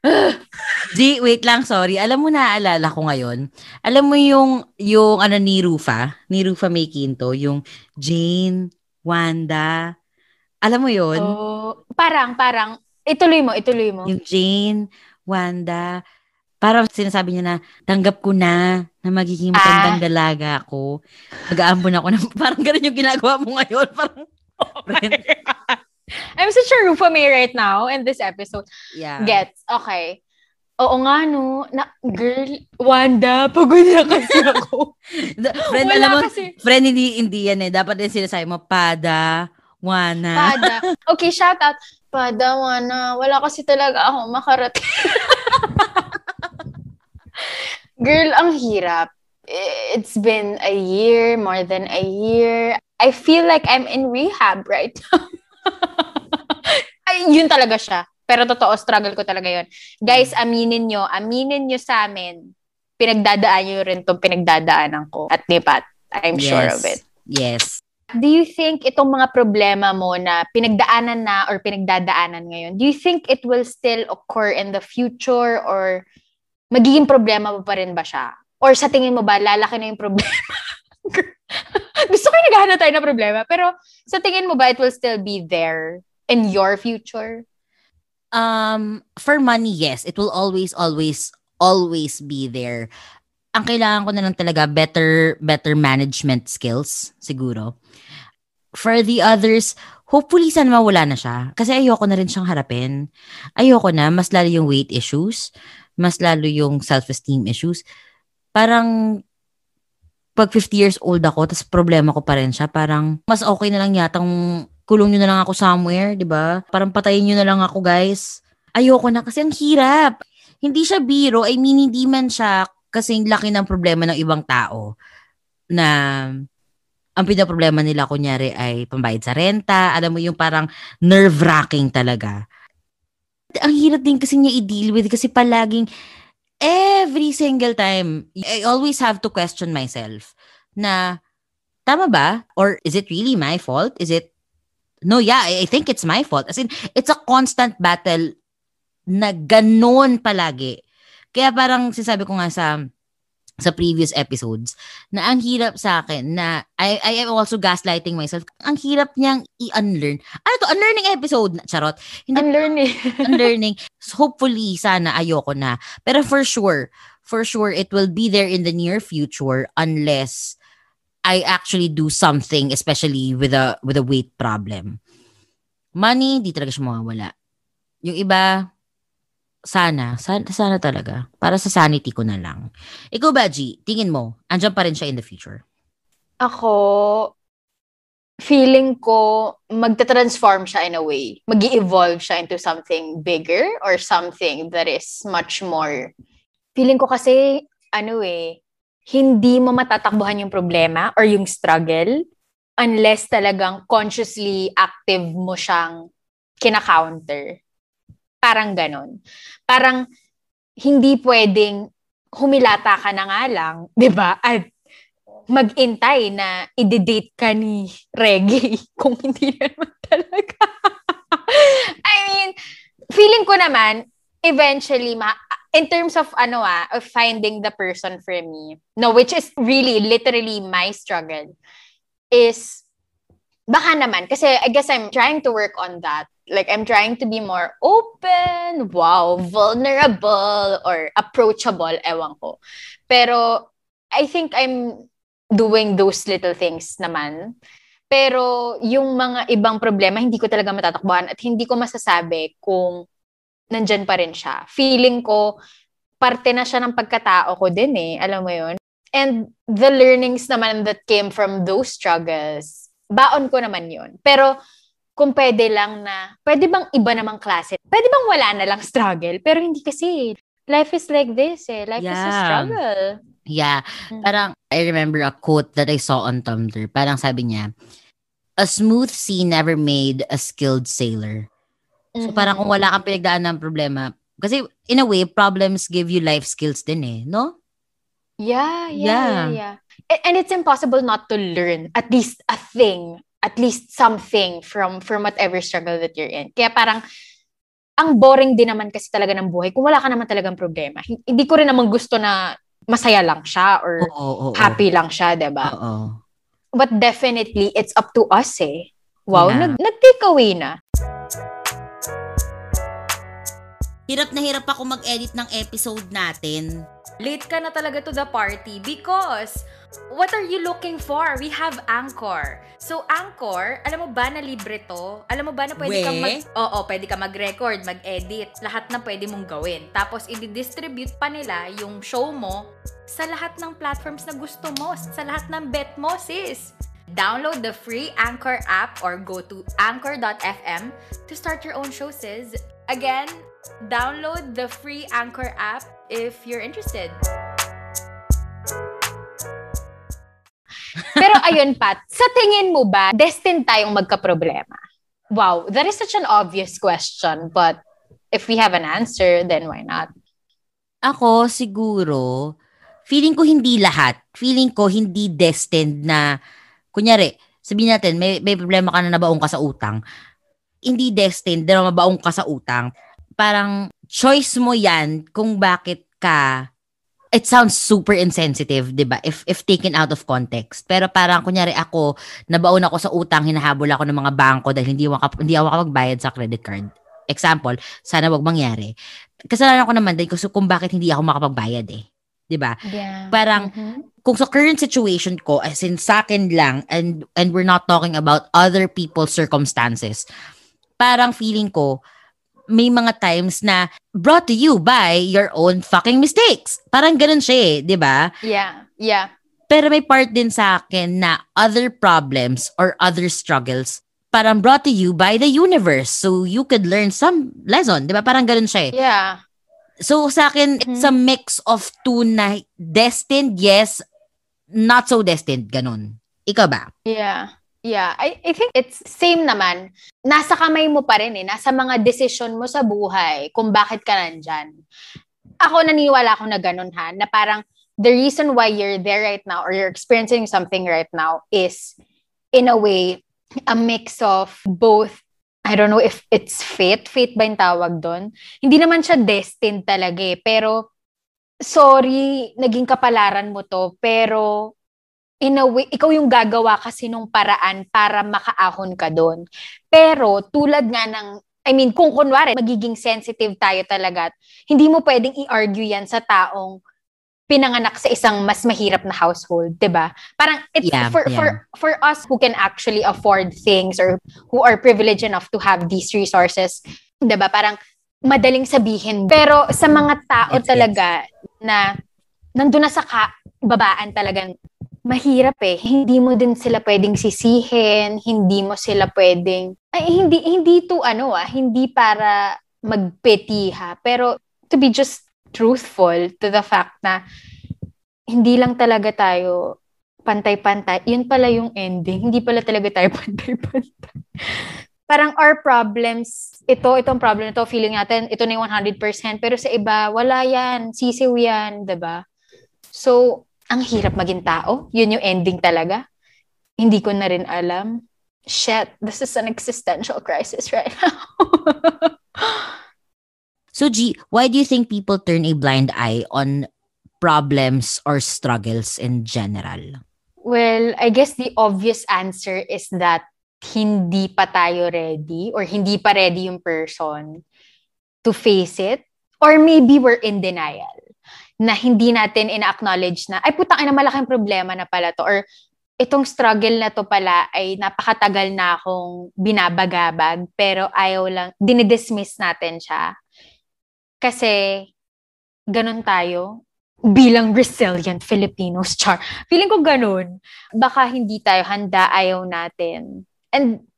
Di, wait lang, sorry. Alam mo na, alala ko ngayon. Alam mo yung, yung ano ni Rufa, ni Rufa May Quinto, yung Jane, Wanda. Alam mo yun? Oh, parang, parang, ituloy mo, ituloy mo. Yung Jane, Wanda. Parang sinasabi niya na, tanggap ko na na magiging matandang Ah. dalaga ako. Mag-aambon ako ng, parang ganun yung ginagawa mo ngayon. Parang, friend, I'm such a Rufa May right now in this episode. yeah. Gets. Okay. Oo nga, no. Na, girl, Wanda, pagod na kasi ako. Da- friend, Wala alam mo, kasi. friend, hindi, hindi yan eh. Dapat din sinasabi mo, pada, wana. Pada. Okay, shout out. Pada, Wana. Wala kasi talaga ako makarating. Girl, ang hirap. It's been a year, more than a year. I feel like I'm in rehab right now. Ay, yun talaga siya. Pero totoo, struggle ko talaga yun. Guys, aminin nyo, aminin nyo sa amin, pinagdadaan nyo rin itong pinagdadaanan ko at ni Pat. I'm sure Yes. of it. Yes. Do you think itong mga problema mo na pinagdaanan na or pinagdadaanan ngayon, do you think it will still occur in the future or magiging problema mo pa rin ba siya? Or sa tingin mo ba, lalaki na yung problema? Gusto ko yung naghahanap tayo ng problema, pero sa tingin mo ba it will still be there in your future? Um, for money, yes. It will always, always, always be there. Ang kailangan ko na lang talaga, better, better management skills, siguro. For the others, hopefully sana mawala na siya. Kasi ayoko na rin siyang harapin. Ayoko na, mas lalo yung weight issues, mas lalo yung self-esteem issues. Parang, pag 50 years old ako, tas problema ko pa rin siya, parang, mas okay na lang yatang kulong nyo na lang ako somewhere, di ba? Parang patayin nyo na lang ako, guys. Ayoko na kasi ang hirap. Hindi siya biro. I mean, hindi man siya kasing laki ng problema ng ibang tao na ang pinaproblema nila kunyari ay pambayad sa renta. Alam mo yung parang nerve-wracking talaga. Ang hirap din kasi niya i-deal with kasi palaging every single time, I always have to question myself na tama ba? Or is it really my fault? Is it No, yeah, I think it's my fault. As in, it's a constant battle na ganon palagi. Kaya parang sinasabi ko nga sa sa previous episodes na ang hirap sa akin na I, I am also gaslighting myself. Ang hirap niyang i-unlearn. Ano to? Unlearning episode? Charot. Hindi Unlearning. unlearning. So hopefully, sana ayoko na. Pero for sure, for sure, it will be there in the near future unless I actually do something, especially with a with a weight problem. Money, di talaga siya mawawala. Yung iba, sana, sana, sana talaga. Para sa sanity ko na lang. Ikaw ba, G, tingin mo, andyan pa rin siya in the future? Ako, feeling ko magta-transform siya in a way. mag evolve siya into something bigger or something that is much more. Feeling ko kasi, ano eh, hindi mo matatakbuhan yung problema or yung struggle unless talagang consciously active mo siyang kina-counter. Parang ganon. Parang hindi pwedeng humilata ka na nga lang, 'di ba? At mag-intay na i-date ka ni Reggie kung hindi naman talaga. I mean, feeling ko naman, eventually, ma- in terms of ano ah, of finding the person for me, no, which is really, literally my struggle, is baka naman, kasi I guess I'm trying to work on that. Like, I'm trying to be more open, wow, vulnerable, or approachable, ewan ko. Pero, I think I'm doing those little things naman. Pero, yung mga ibang problema, hindi ko talaga matatakbuhan at hindi ko masasabi kung nandyan pa rin siya. Feeling ko, parte na siya ng pagkatao ko din eh. Alam mo yun? And the learnings naman that came from those struggles, baon ko naman yun. Pero, kung pwede lang na, pwede bang iba namang klase? Pwede bang wala na lang struggle? Pero hindi kasi. Life is like this eh. Life yeah. is a struggle. Yeah. Mm. Parang, I remember a quote that I saw on Tumblr. Parang sabi niya, a smooth sea never made a skilled sailor. So parang kung wala kang pinagdaan ng problema, kasi in a way, problems give you life skills din eh, no? Yeah, yeah, yeah, yeah. yeah. And it's impossible not to learn at least a thing, at least something from from whatever struggle that you're in. Kaya parang ang boring din naman kasi talaga ng buhay kung wala ka naman talagang problema. Hindi ko rin naman gusto na masaya lang siya or oh, oh, oh, happy lang siya, 'di ba? Oo. But definitely it's up to us eh. Wow, yeah. nag nag-take away na. Hirap na hirap ako mag-edit ng episode natin. Late ka na talaga to the party because what are you looking for? We have Anchor. So, Anchor, alam mo ba na libre to? Alam mo ba na pwede We? kang mag... Oo, pwede ka mag-record, mag-edit. Lahat na pwede mong gawin. Tapos, i-distribute pa nila yung show mo sa lahat ng platforms na gusto mo. Sa lahat ng bet mo, sis. Download the free Anchor app or go to anchor.fm to start your own show, sis. Again, download the free Anchor app if you're interested. Pero ayun, Pat, sa tingin mo ba, destined tayong magka-problema? Wow, that is such an obvious question, but if we have an answer, then why not? Ako, siguro, feeling ko hindi lahat. Feeling ko hindi destined na, kunyari, sabihin natin, may, may problema ka na nabaong ka sa utang. Hindi destined na mabaong ka sa utang parang choice mo yan kung bakit ka it sounds super insensitive, 'di ba? If if taken out of context. Pero parang kunyari ako, nabaon ako sa utang, hinahabol ako ng mga bangko dahil hindi ako hindi ako magbayad sa credit card. Example, sana wag mangyari. Kasalanan ko naman din kasi kung bakit hindi ako makapagbayad eh. 'Di ba? Yeah. Parang mm-hmm. kung sa current situation ko as in sa akin lang and and we're not talking about other people's circumstances. Parang feeling ko may mga times na brought to you by your own fucking mistakes. Parang ganun siya eh, di ba? Yeah, yeah. Pero may part din sa akin na other problems or other struggles parang brought to you by the universe. So you could learn some lesson. Di ba? Parang ganun siya eh. Yeah. So sa akin, mm-hmm. it's a mix of two na destined, yes, not so destined. Ganun. Ikaw ba? Yeah. Yeah, I, I think it's same naman. Nasa kamay mo pa rin eh. Nasa mga decision mo sa buhay kung bakit ka nandyan. Ako naniniwala ako na ganun ha, na parang the reason why you're there right now or you're experiencing something right now is in a way a mix of both I don't know if it's fate. Fate ba yung tawag doon? Hindi naman siya destined talaga eh. Pero, sorry, naging kapalaran mo to. Pero, in a way, ikaw yung gagawa kasi nung paraan para makaahon ka doon. Pero tulad nga ng, I mean, kung kunwari, magiging sensitive tayo talaga, hindi mo pwedeng i-argue yan sa taong pinanganak sa isang mas mahirap na household, 'di ba? Parang it's yeah, for yeah. for for us who can actually afford things or who are privileged enough to have these resources, 'di ba? Parang madaling sabihin. Pero sa mga tao it's, talaga it's... na nandun na sa ka, babaan talagang mahirap eh. Hindi mo din sila pwedeng sisihin, hindi mo sila pwedeng ay hindi hindi to ano ah, hindi para magpetiha, pero to be just truthful to the fact na hindi lang talaga tayo pantay-pantay. Yun pala yung ending. Hindi pala talaga tayo pantay-pantay. Parang our problems, ito, itong problem ito, feeling natin, ito na yung 100%. Pero sa iba, wala yan. Sisiw yan, ba diba? So, ang hirap maging tao. Yun yung ending talaga. Hindi ko na rin alam. Shit, this is an existential crisis right now. So, G, why do you think people turn a blind eye on problems or struggles in general? Well, I guess the obvious answer is that hindi pa tayo ready or hindi pa ready yung person to face it or maybe we're in denial na hindi natin ina-acknowledge na ay putang ina malaking problema na pala to or itong struggle na to pala ay napakatagal na akong binabagabag pero ayaw lang dinidismiss natin siya kasi ganun tayo bilang resilient Filipinos, char. Feeling ko ganun. Baka hindi tayo handa, ayaw natin. And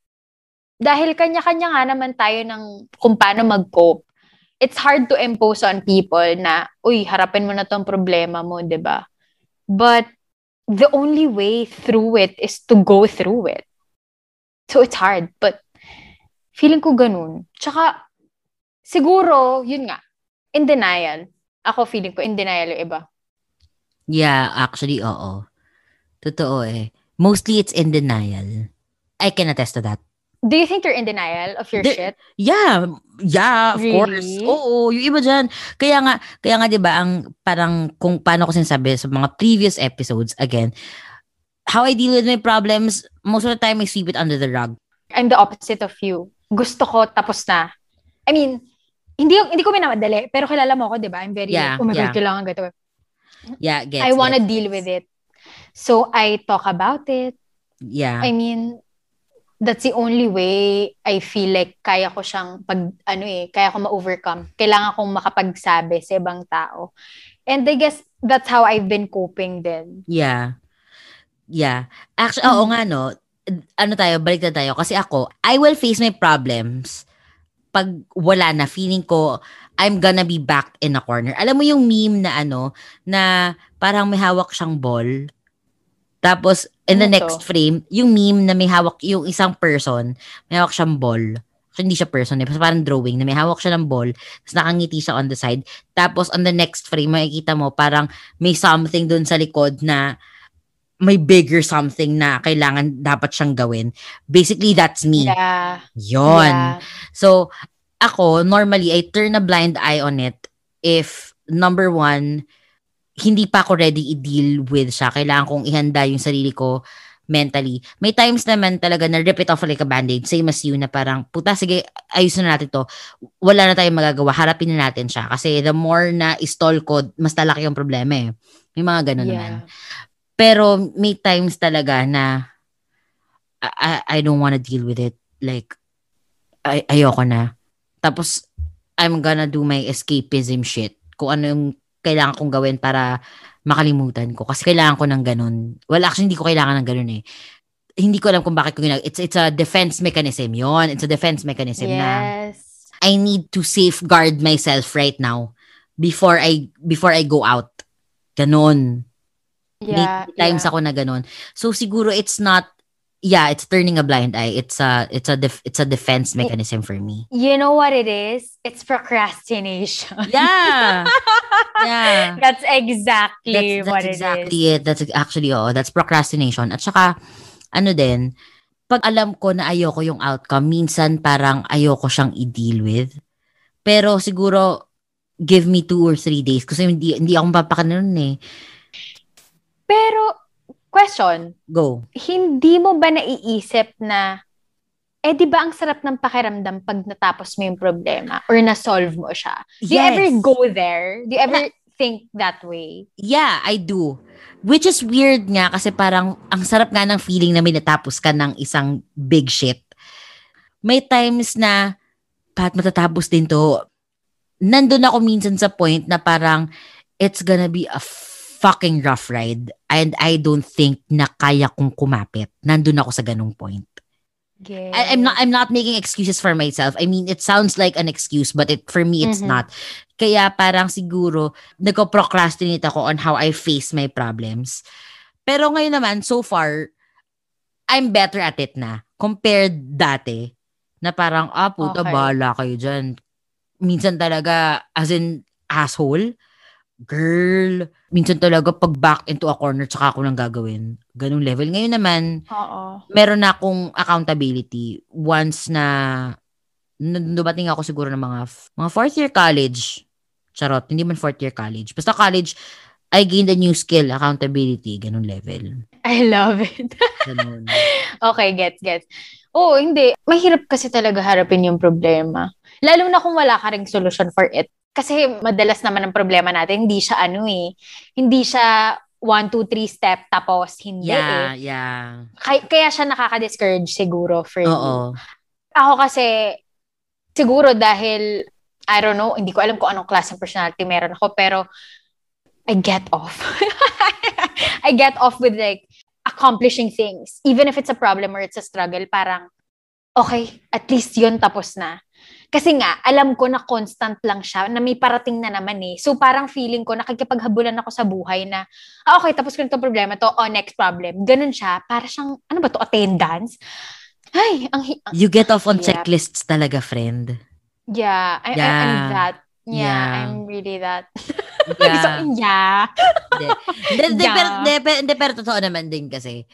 dahil kanya-kanya nga naman tayo ng kung paano mag-cope, it's hard to impose on people na, uy, harapin mo na tong problema mo, di ba? But the only way through it is to go through it. So it's hard, but feeling ko ganun. Tsaka, siguro, yun nga, in denial. Ako feeling ko, in denial yung iba. Yeah, actually, oo. Totoo eh. Mostly it's in denial. I can attest to that. Do you think you're in denial of your The- shit? Yeah, yeah, of Really? course. Oo, yung iba dyan. Kaya nga, kaya nga 'di ba ang parang kung paano ko sinasabi sa mga previous episodes again, how I deal with my problems, most of the time I sweep it under the rug. I'm the opposite of you. Gusto ko tapos na. I mean, hindi hindi ko minamadali, pero kilala mo ako, 'di ba? I'm very Yeah, oh my yeah. god, kailangan ganito. Yeah, gets, I wanna gets, deal with it. So I talk about it. Yeah. I mean, that's the only way I feel like kaya ko siyang pag ano eh, kaya ko ma-overcome. Kailangan kong makapagsabi sa ibang tao. And I guess that's how I've been coping din. Yeah. Yeah. Actually, oo nga no. Ano tayo, balik na tayo. Kasi ako, I will face my problems pag wala na. Feeling ko, I'm gonna be back in a corner. Alam mo yung meme na ano, na parang may hawak siyang ball. Tapos, in the Ano next to? frame, yung meme na may hawak, yung isang person, may hawak siyang ball. Actually, hindi siya person eh. Parang drawing na may hawak siya ng ball. Tapos nakangiti siya on the side. Tapos on the next frame, makikita mo parang may something dun sa likod na may bigger something na kailangan dapat siyang gawin. Basically, that's me. Yeah. Yon. Yeah. So, ako, normally, I turn a blind eye on it if, number one, hindi pa ako ready i-deal with siya. Kailangan kong ihanda yung sarili ko mentally. May times naman talaga na rip it off like a band-aid. Same as you na parang, puta, sige, ayusin na natin to. Wala na tayong magagawa. Harapin na natin siya. Kasi the more na istall ko, mas talaki yung problema eh. May mga ganun naman. Yeah. Pero may times talaga na I, I- I don't wanna deal with it. Like, ay, ayoko na. Tapos, I'm gonna do my escapism shit. Kung ano yung kailangan kong gawin para makalimutan ko. Kasi kailangan ko ng ganun. Well, actually, hindi ko kailangan ng ganun eh. Hindi ko alam kung bakit ko ginag... It's, it's a defense mechanism yon It's a defense mechanism na Yes. I need to safeguard myself right now before I before I go out. Ganon. Yeah. May times yeah. ako na ganun. So siguro it's not yeah, it's turning a blind eye. It's a it's a def, it's a defense mechanism for me. You know what it is? It's procrastination. Yeah. yeah. That's exactly That's, what that's it exactly is. it. That's actually oh, that's procrastination. At saka ano din, pag alam ko na ayoko yung outcome, minsan parang ayoko siyang i-deal with. Pero siguro give me two or three days kasi hindi hindi ako mapapakanon eh. Pero, question, Go. hindi mo ba naiisip na, eh di ba ang sarap ng pakiramdam pag natapos mo yung problema or na-solve mo siya? Do you ever go there? Do you ever think that way? Yeah, I do. Which is weird nga kasi parang ang sarap nga ng feeling na may natapos ka ng isang big shit. May times na pat matatapos din to. Nandun ako minsan sa point na parang it's gonna be a fucking rough ride and I don't think na kaya kong kumapit. Nandun ako sa ganung point. Yes. I, I'm not I'm not making excuses for myself. I mean, it sounds like an excuse, but it for me it's Mhm. not. Kaya parang siguro nagko-procrastinate ako on how I face my problems. Pero ngayon naman, so far, I'm better at it na compared dati na parang, ah, puta, Okay. bahala kayo dyan. Minsan talaga, as in, asshole. Girl. Minsan talaga, pag back into a corner, tsaka ako nang gagawin. Ganong level. Ngayon naman, Oo. meron na akong accountability once na dumating ako siguro ng mga, mga fourth year college. Charot, hindi man fourth year college. Basta college, I gained a new skill, accountability, ganun level. I love it. Ganun. okay, gets, gets. Oo, hindi. Mahirap kasi talaga harapin yung problema. Lalo na kung wala ka ring solution for it. Kasi madalas naman ang problema natin, hindi siya ano eh. Hindi siya one, two, three step tapos hindi Yeah, eh. yeah. Kaya, kaya siya nakaka-discourage siguro for you. Oo. Ako kasi, siguro dahil, I don't know, hindi ko alam kung anong class ng personality meron ako, pero I get off. I get off with like, accomplishing things. Even if it's a problem or it's a struggle, parang, okay, at least yun tapos na. Kasi nga, alam ko na constant lang siya, na may parating na naman eh. So parang feeling ko, nakikipaghabulan ako sa buhay na, ah, okay, tapos ko na itong problema to, oh, next problem. Ganun siya, para siyang, ano ba to, attendance? Ay, ang, ang You get off on Yeah. checklists talaga, friend. yeah, I, I, I'm Yeah. that. Yeah, Yeah. I'm really that. Yeah. so, yeah. Hindi, Yeah. pero, pero totoo naman din kasi.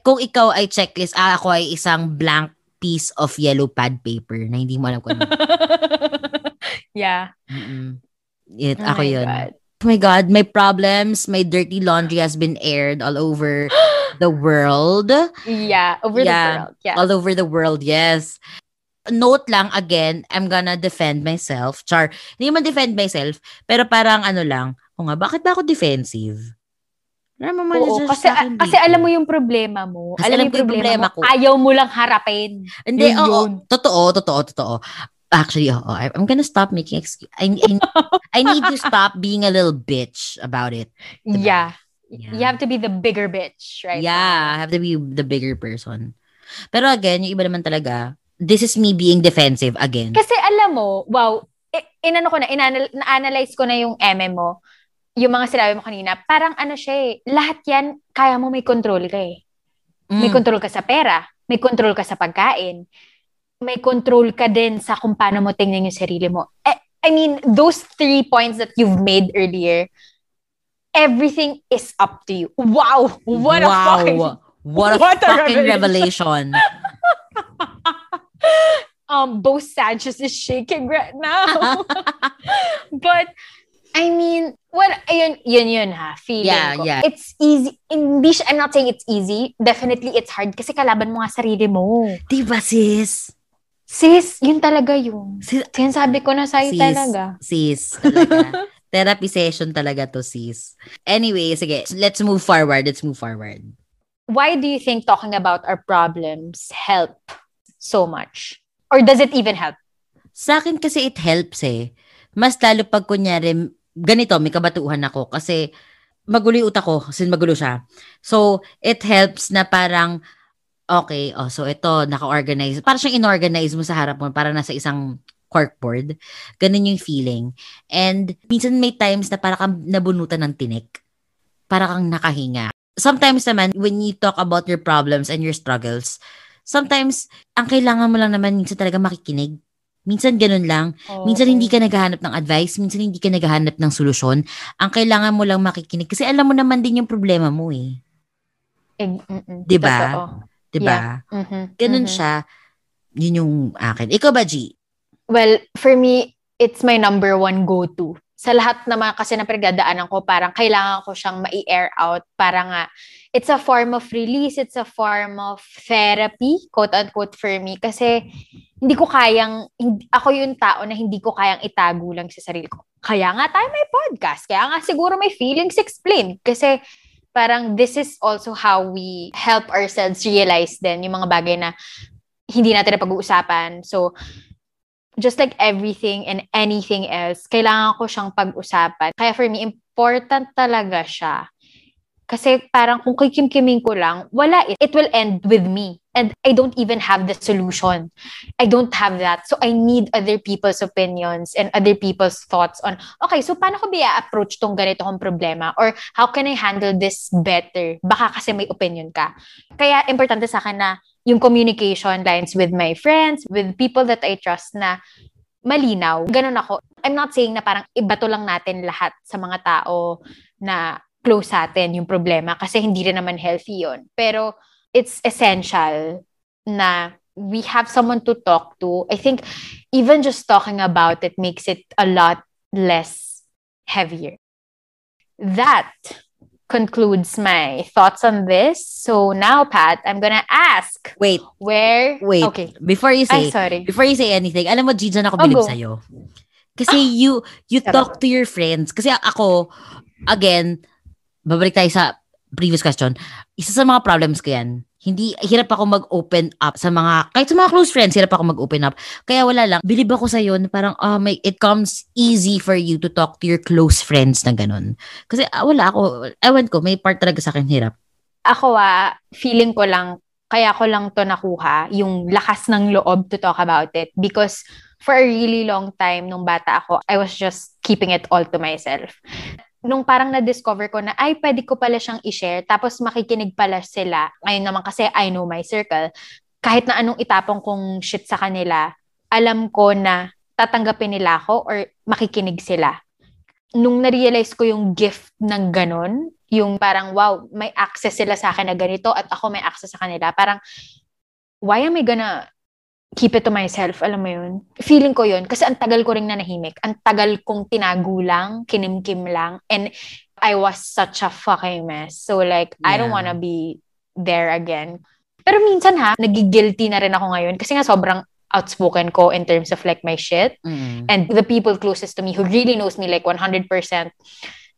Kung ikaw ay checklist, ah, ako ay isang blank piece of yellow pad paper na hindi mo alam kung ano. yeah. Mm-mm. It, Oh ako yun. God. Oh my God, my problems, my dirty laundry has been aired all over the world. Yeah, over Yeah. the world. Yeah. All over the world, yes. Note lang, again, I'm gonna defend myself. Char, hindi man defend myself, pero parang ano lang, o nga, bakit ba ako defensive? Alam mo, Oo, kasi, akin kasi alam mo yung problema mo. Kasi alam mo yung problema mo. ko. Ayaw mo lang harapin. Hindi, Yun oo. yun. Totoo, totoo, totoo. Actually, oo. I'm gonna stop making excuse. I, I, I need to stop being a little bitch about it. Diba? Yeah. Yeah. You have to be the bigger bitch, right? Yeah, I have to be the bigger person. Pero again, yung iba naman talaga, this is me being defensive again. Kasi alam mo, wow, inano ko na, inanal- na-analyze ko na yung MM mo, yung mga sinabi mo kanina, parang ano siya eh, lahat yan, kaya mo may control ka eh. May Mm. control ka sa pera, may control ka sa pagkain, may control ka din sa kung paano mo tingnan yung sarili mo. Eh, I mean, those three points that you've made earlier, everything is up to you. Wow! What a wow. fucking... What a what a fucking revelation. Um, Bo Sanchez is shaking right now. but, I mean, well, ayun, yun yun ha, feeling Yeah, ko. yeah. It's easy. Hindi siya, I'm not saying it's easy. Definitely, it's hard kasi kalaban mo nga sarili mo. diba, sis? Sis, yun talaga yung. Sis, Sinasabi ko na sa'yo sis, talaga. sis, talaga. Therapy session talaga to, sis. Anyway, sige, let's move forward. Let's move forward. Why do you think talking about our problems help so much? Or does it even help? Sa akin kasi it helps eh. Mas lalo pag kunyari, ganito, may kabatuhan ako kasi magulo yung utak ko kasi magulo siya. So, it helps na parang, okay, oh, so ito, naka-organize. Parang siyang inorganize mo sa harap mo, parang nasa isang corkboard. Ganun yung feeling. And minsan may times na parang kang nabunutan ng tinik. Parang kang nakahinga. Sometimes naman, when you talk about your problems and your struggles, sometimes, ang kailangan mo lang naman minsan talaga makikinig. Minsan ganun lang. Minsan hindi ka naghahanap ng advice, minsan hindi ka naghahanap ng solusyon. Ang kailangan mo lang makikinig kasi alam mo naman din yung problema mo eh. Eh, mm-mm. Diba? Totoo. 'Di ba? Ganun mhm. siya. Yun yung akin. Ikaw ba, G? Well, for me, it's my number one go-to. Sa lahat naman kasi na pinagdadaanan ko, parang kailangan ko siyang ma-air out. Para nga, it's a form of release, it's a form of therapy, quote-unquote, for me. Kasi hindi ko kayang, hindi, ako yung tao na hindi ko kayang itago lang sa sarili ko. Kaya nga tayo may podcast. Kaya nga siguro may feelings explained. Kasi parang this is also how we help ourselves realize din yung mga bagay na hindi natin na pag-uusapan. So, just like everything and anything else, kailangan ko siyang pag-usapan. Kaya for me, important talaga siya. Kasi parang kung kikimkiming ko lang, wala it. It will end with me. And I don't even have the solution. I don't have that. So I need other people's opinions and other people's thoughts on, okay, so paano ko ba approach tong ganito kong problema? Or how can I handle this better? Baka kasi may opinion ka. Kaya importante sa akin na yung communication lines with my friends, with people that I trust na malinaw. Ganun ako. I'm not saying na parang ibato lang natin lahat sa mga tao na close sa atin yung problema kasi hindi rin naman healthy yon Pero it's essential na we have someone to talk to. I think even just talking about it makes it a lot less heavier. That concludes my thoughts on this. So now, Pat, I'm gonna ask. Wait. Where? Wait. Okay. Before you say, Ay, sorry. before you say anything, alam mo, Gigi, ako Oh, bilib go. sa'yo. Kasi you, you Sarap. talk to your friends. Kasi ako, again, babalik tayo sa previous question. Isa sa mga problems ko yan, hindi, hirap ako mag-open up sa mga, kahit sa mga close friends, hirap ako mag-open up. Kaya wala lang, bilib ako sa'yo na parang, ah, may, it comes easy for you to talk to your close friends na ganun. Kasi ah, wala ako, ewan ko, may part talaga sa akin hirap. Ako ah, feeling ko lang, kaya ko lang to nakuha, yung lakas ng loob to talk about it. Because for a really long time, nung bata ako, I was just keeping it all to myself. Nung parang na-discover ko na, ay, pwede ko pala siyang i-share, tapos makikinig pala sila. Ngayon naman kasi I know my circle. Kahit na anong itapong kong shit sa kanila, alam ko na tatanggapin nila ako or makikinig sila. Nung na-realize ko yung gift ng ganun, yung parang, wow, may access sila sa akin na ganito at ako may access sa kanila. Parang, why am I gonna keep it to myself? Alam mo yun? Feeling ko yun. Kasi ang tagal ko rin nanahimik. Ang tagal kong tinago lang, kinimkim lang. And I was such a fucking mess. So like, I don't Yeah. wanna be there again. Pero minsan ha, nagigilty na rin ako ngayon kasi nga sobrang outspoken ko in terms of like my shit Mm. and the people closest to me who really knows me like 100%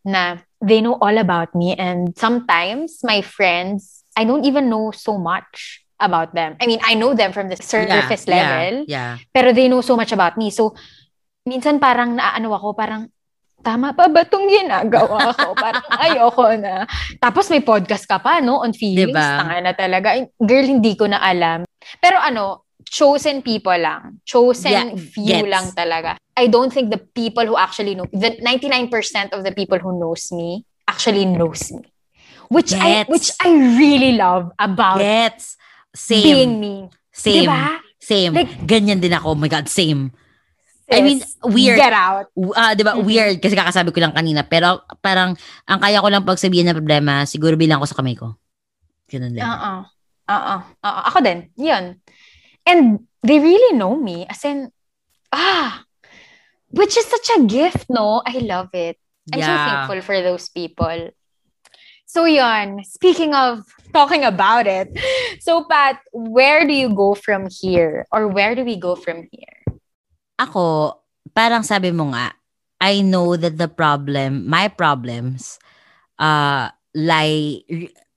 na they know all about me and sometimes my friends I don't even know so much about them. I mean, I know them from the surface Yeah, level, Yeah, pero they know so much about me. So minsan parang naano ako, parang tama pa ba itong ginagawa ko? parang ayoko na. Tapos may podcast ka pa, no? On feelings. Diba? Tanga na talaga. Girl, hindi ko na alam. Pero ano, chosen people lang. Chosen Yeah, few gets. lang talaga. I don't think the people who actually know, the 99% of the people who knows me actually knows me. Which I Gets. which I really love about Gets. Same. being me. Same. Diba? Same. Like- Ganyan din ako. Oh my God, same. I Sis, mean, weird. Get out. Uh, 'di ba? Mhm. Weird kasi kakasabi ko lang kanina, pero parang ang kaya ko lang pagsabihin na problema, siguro bilang ko sa kamay ko. Ganun din. Oo. Oo. Oo. Ako din. Yun. And they really know me. As in, ah, which is such a gift, no? I love it. I'm so Yeah. thankful for those people. So yun, speaking of talking about it, so Pat, where do you go from here? Or where do we go from here? Ako, parang sabi mo nga, I know that the problem, my problems, uh, lie,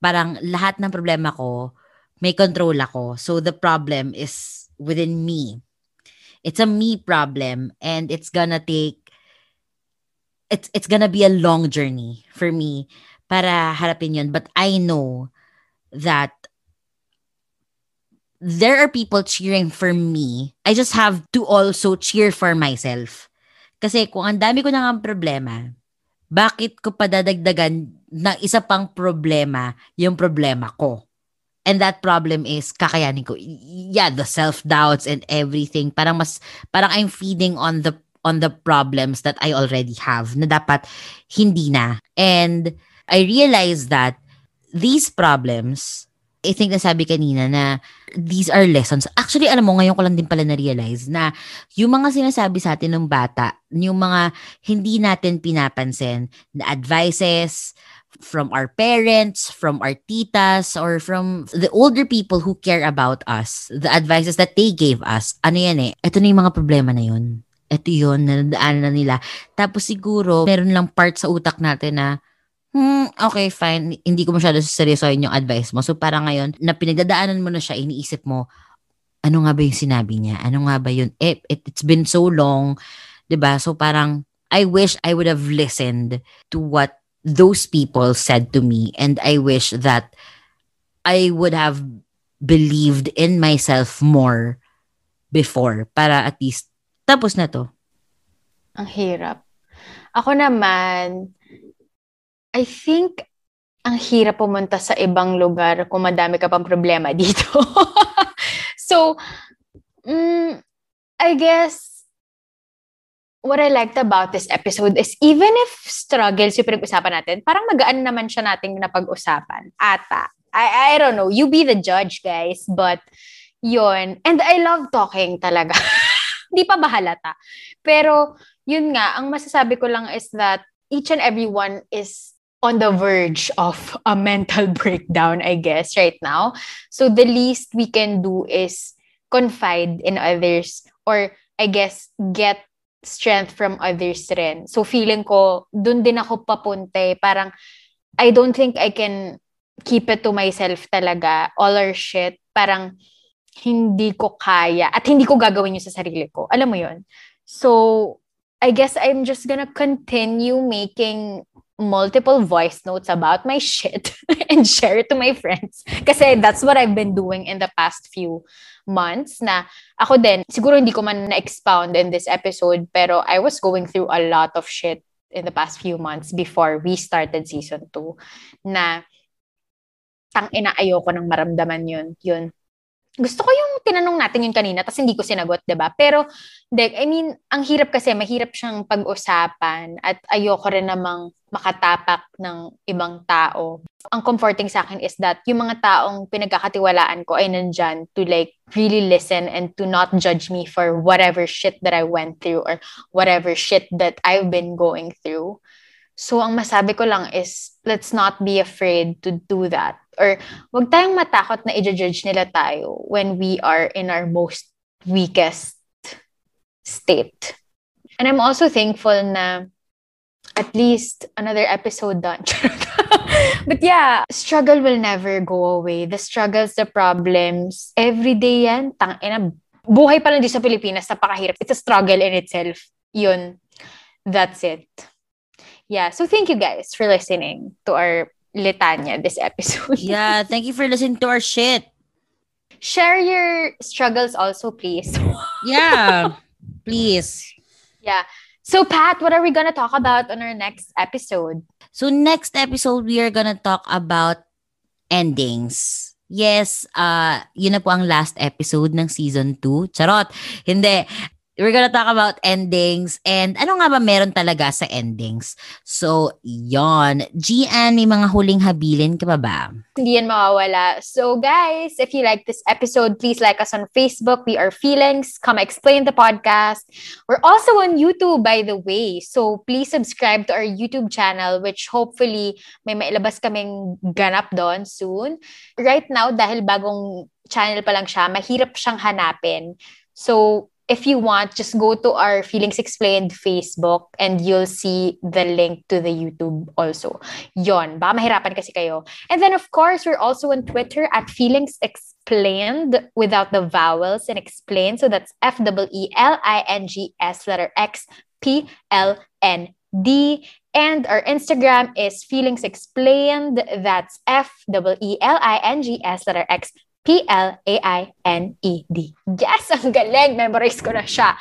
parang lahat ng problema ko, may control ako. So the problem is within me. It's a me problem and it's gonna take it's it's gonna be a long journey for me para harapin yun. But I know that there are people cheering for me. I just have to also cheer for myself. Kasi kung ang dami ko na nga problema, bakit ko padadagdagan ng isa pang problema yung problema ko? And that problem is kakayanin ko. Yeah, the self-doubts and everything. Parang mas, parang I'm feeding on the on the problems that I already have na dapat hindi na. And I realized that these problems, I think nasabi kanina na these are lessons. Actually, alam mo, ngayon ko lang din pala na-realize na yung mga sinasabi sa atin ng bata, yung mga hindi natin pinapansin na advices from our parents, from our titas, or from the older people who care about us, the advices that they gave us, ano yan eh, ito na yung mga problema na yun. Ito yun, nadaan na nila. Tapos siguro, meron lang part sa utak natin na, hmm, okay, fine. Hindi ko masyado seryosohin yung advice mo. So parang ngayon, na pinagdadaanan mo na siya, iniisip mo, ano nga ba yung sinabi niya? Ano nga ba yun? Eh, it, it's been so long, ba So parang, I wish I would have listened to what those people said to me. And I wish that I would have believed in myself more before para at least tapos na to. Ang hirap. Ako naman, I think ang hirap pumunta sa ibang lugar kung madami ka pang problema dito. so, mm, I guess, what I liked about this episode is even if struggles yung pinag-usapan natin, parang magaan naman siya nating napag-usapan. Ata. I, I don't know. You be the judge, guys. But Yun. And I love talking talaga. Hindi pa bahalata. Pero, yun nga, ang masasabi ko lang is that each and everyone is on the verge of a mental breakdown, I guess, right now. So the least we can do is confide in others or I guess get strength from others rin. So feeling ko, dun din ako papunta eh. Parang, I don't think I can keep it to myself talaga. All our shit. Parang, hindi ko kaya. At hindi ko gagawin yun sa sarili ko. Alam mo yun? So, I guess I'm just gonna continue making multiple voice notes about my shit and share it to my friends. Kasi that's what I've been doing in the past few months na ako din, siguro hindi ko man na-expound in this episode, pero I was going through a lot of shit in the past few months before we started season 2 na tang ina ayoko nang maramdaman yun. Yun gusto ko yung tinanong natin yung kanina, tapos hindi ko sinagot, di ba? Pero, dek, I mean, ang hirap kasi, mahirap siyang pag-usapan at ayoko rin namang makatapak ng ibang tao. Ang comforting sa akin is that yung mga taong pinagkakatiwalaan ko ay nandyan to like really listen and to not judge me for whatever shit that I went through or whatever shit that I've been going through. So, ang masabi ko lang is, let's not be afraid to do that or wag tayong matakot na i-judge nila tayo when we are in our most weakest state. And I'm also thankful na at least another episode done. but yeah, struggle will never go away. The struggles, the problems, every day yan, tang ina, buhay pa lang di sa Pilipinas, napakahirap. It's a struggle in itself. Yun. That's it. Yeah, so thank you guys for listening to our litanya this episode. yeah, thank you for listening to our shit. Share your struggles also, please. yeah, please. Yeah. So, Pat, what are we gonna talk about on our next episode? So, next episode, we are gonna talk about endings. Yes, uh, yun na po ang last episode ng season 2. Charot! Hindi. We're gonna talk about endings and ano nga ba meron talaga sa endings. So, yon. Gian, may mga huling habilin ka ba ba? Hindi yan mawawala. So, guys, if you like this episode, please like us on Facebook. We are Feelings. Come explain the podcast. We're also on YouTube, by the way. So, please subscribe to our YouTube channel, which hopefully may mailabas kaming ganap doon soon. Right now, dahil bagong channel pa lang siya, mahirap siyang hanapin. So, if you want, just go to our Feelings Explained Facebook and you'll see the link to the YouTube also. Yon, baka mahirapan kasi kayo. And then, of course, we're also on Twitter at Feelings Explained without the vowels and explain. So that's F W E L I N G S letter X P L N D. And our Instagram is Feelings Explained. That's F W E L I N G S letter X P-L-A-I-N-E-D. Yes, ang galing. Memorize ko na siya.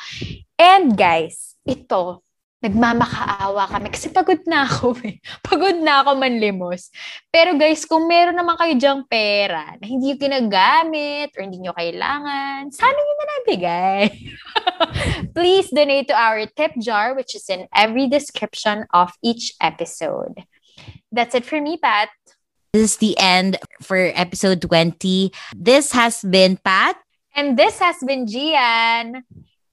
And guys, ito, nagmamakaawa kami kasi pagod na ako eh. Pagod na ako manlimos. Pero guys, kung meron naman kayo dyang pera na hindi yung ginagamit or hindi nyo kailangan, sana nyo na nabigay. Please donate to our tip jar which is in every description of each episode. That's it for me, Pat. This is the end for episode 20. This has been Pat. And this has been Gian.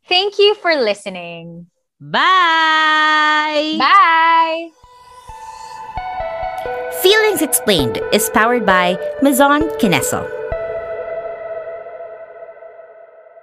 Thank you for listening. Bye. Bye. Feelings Explained is powered by Maison Kineso.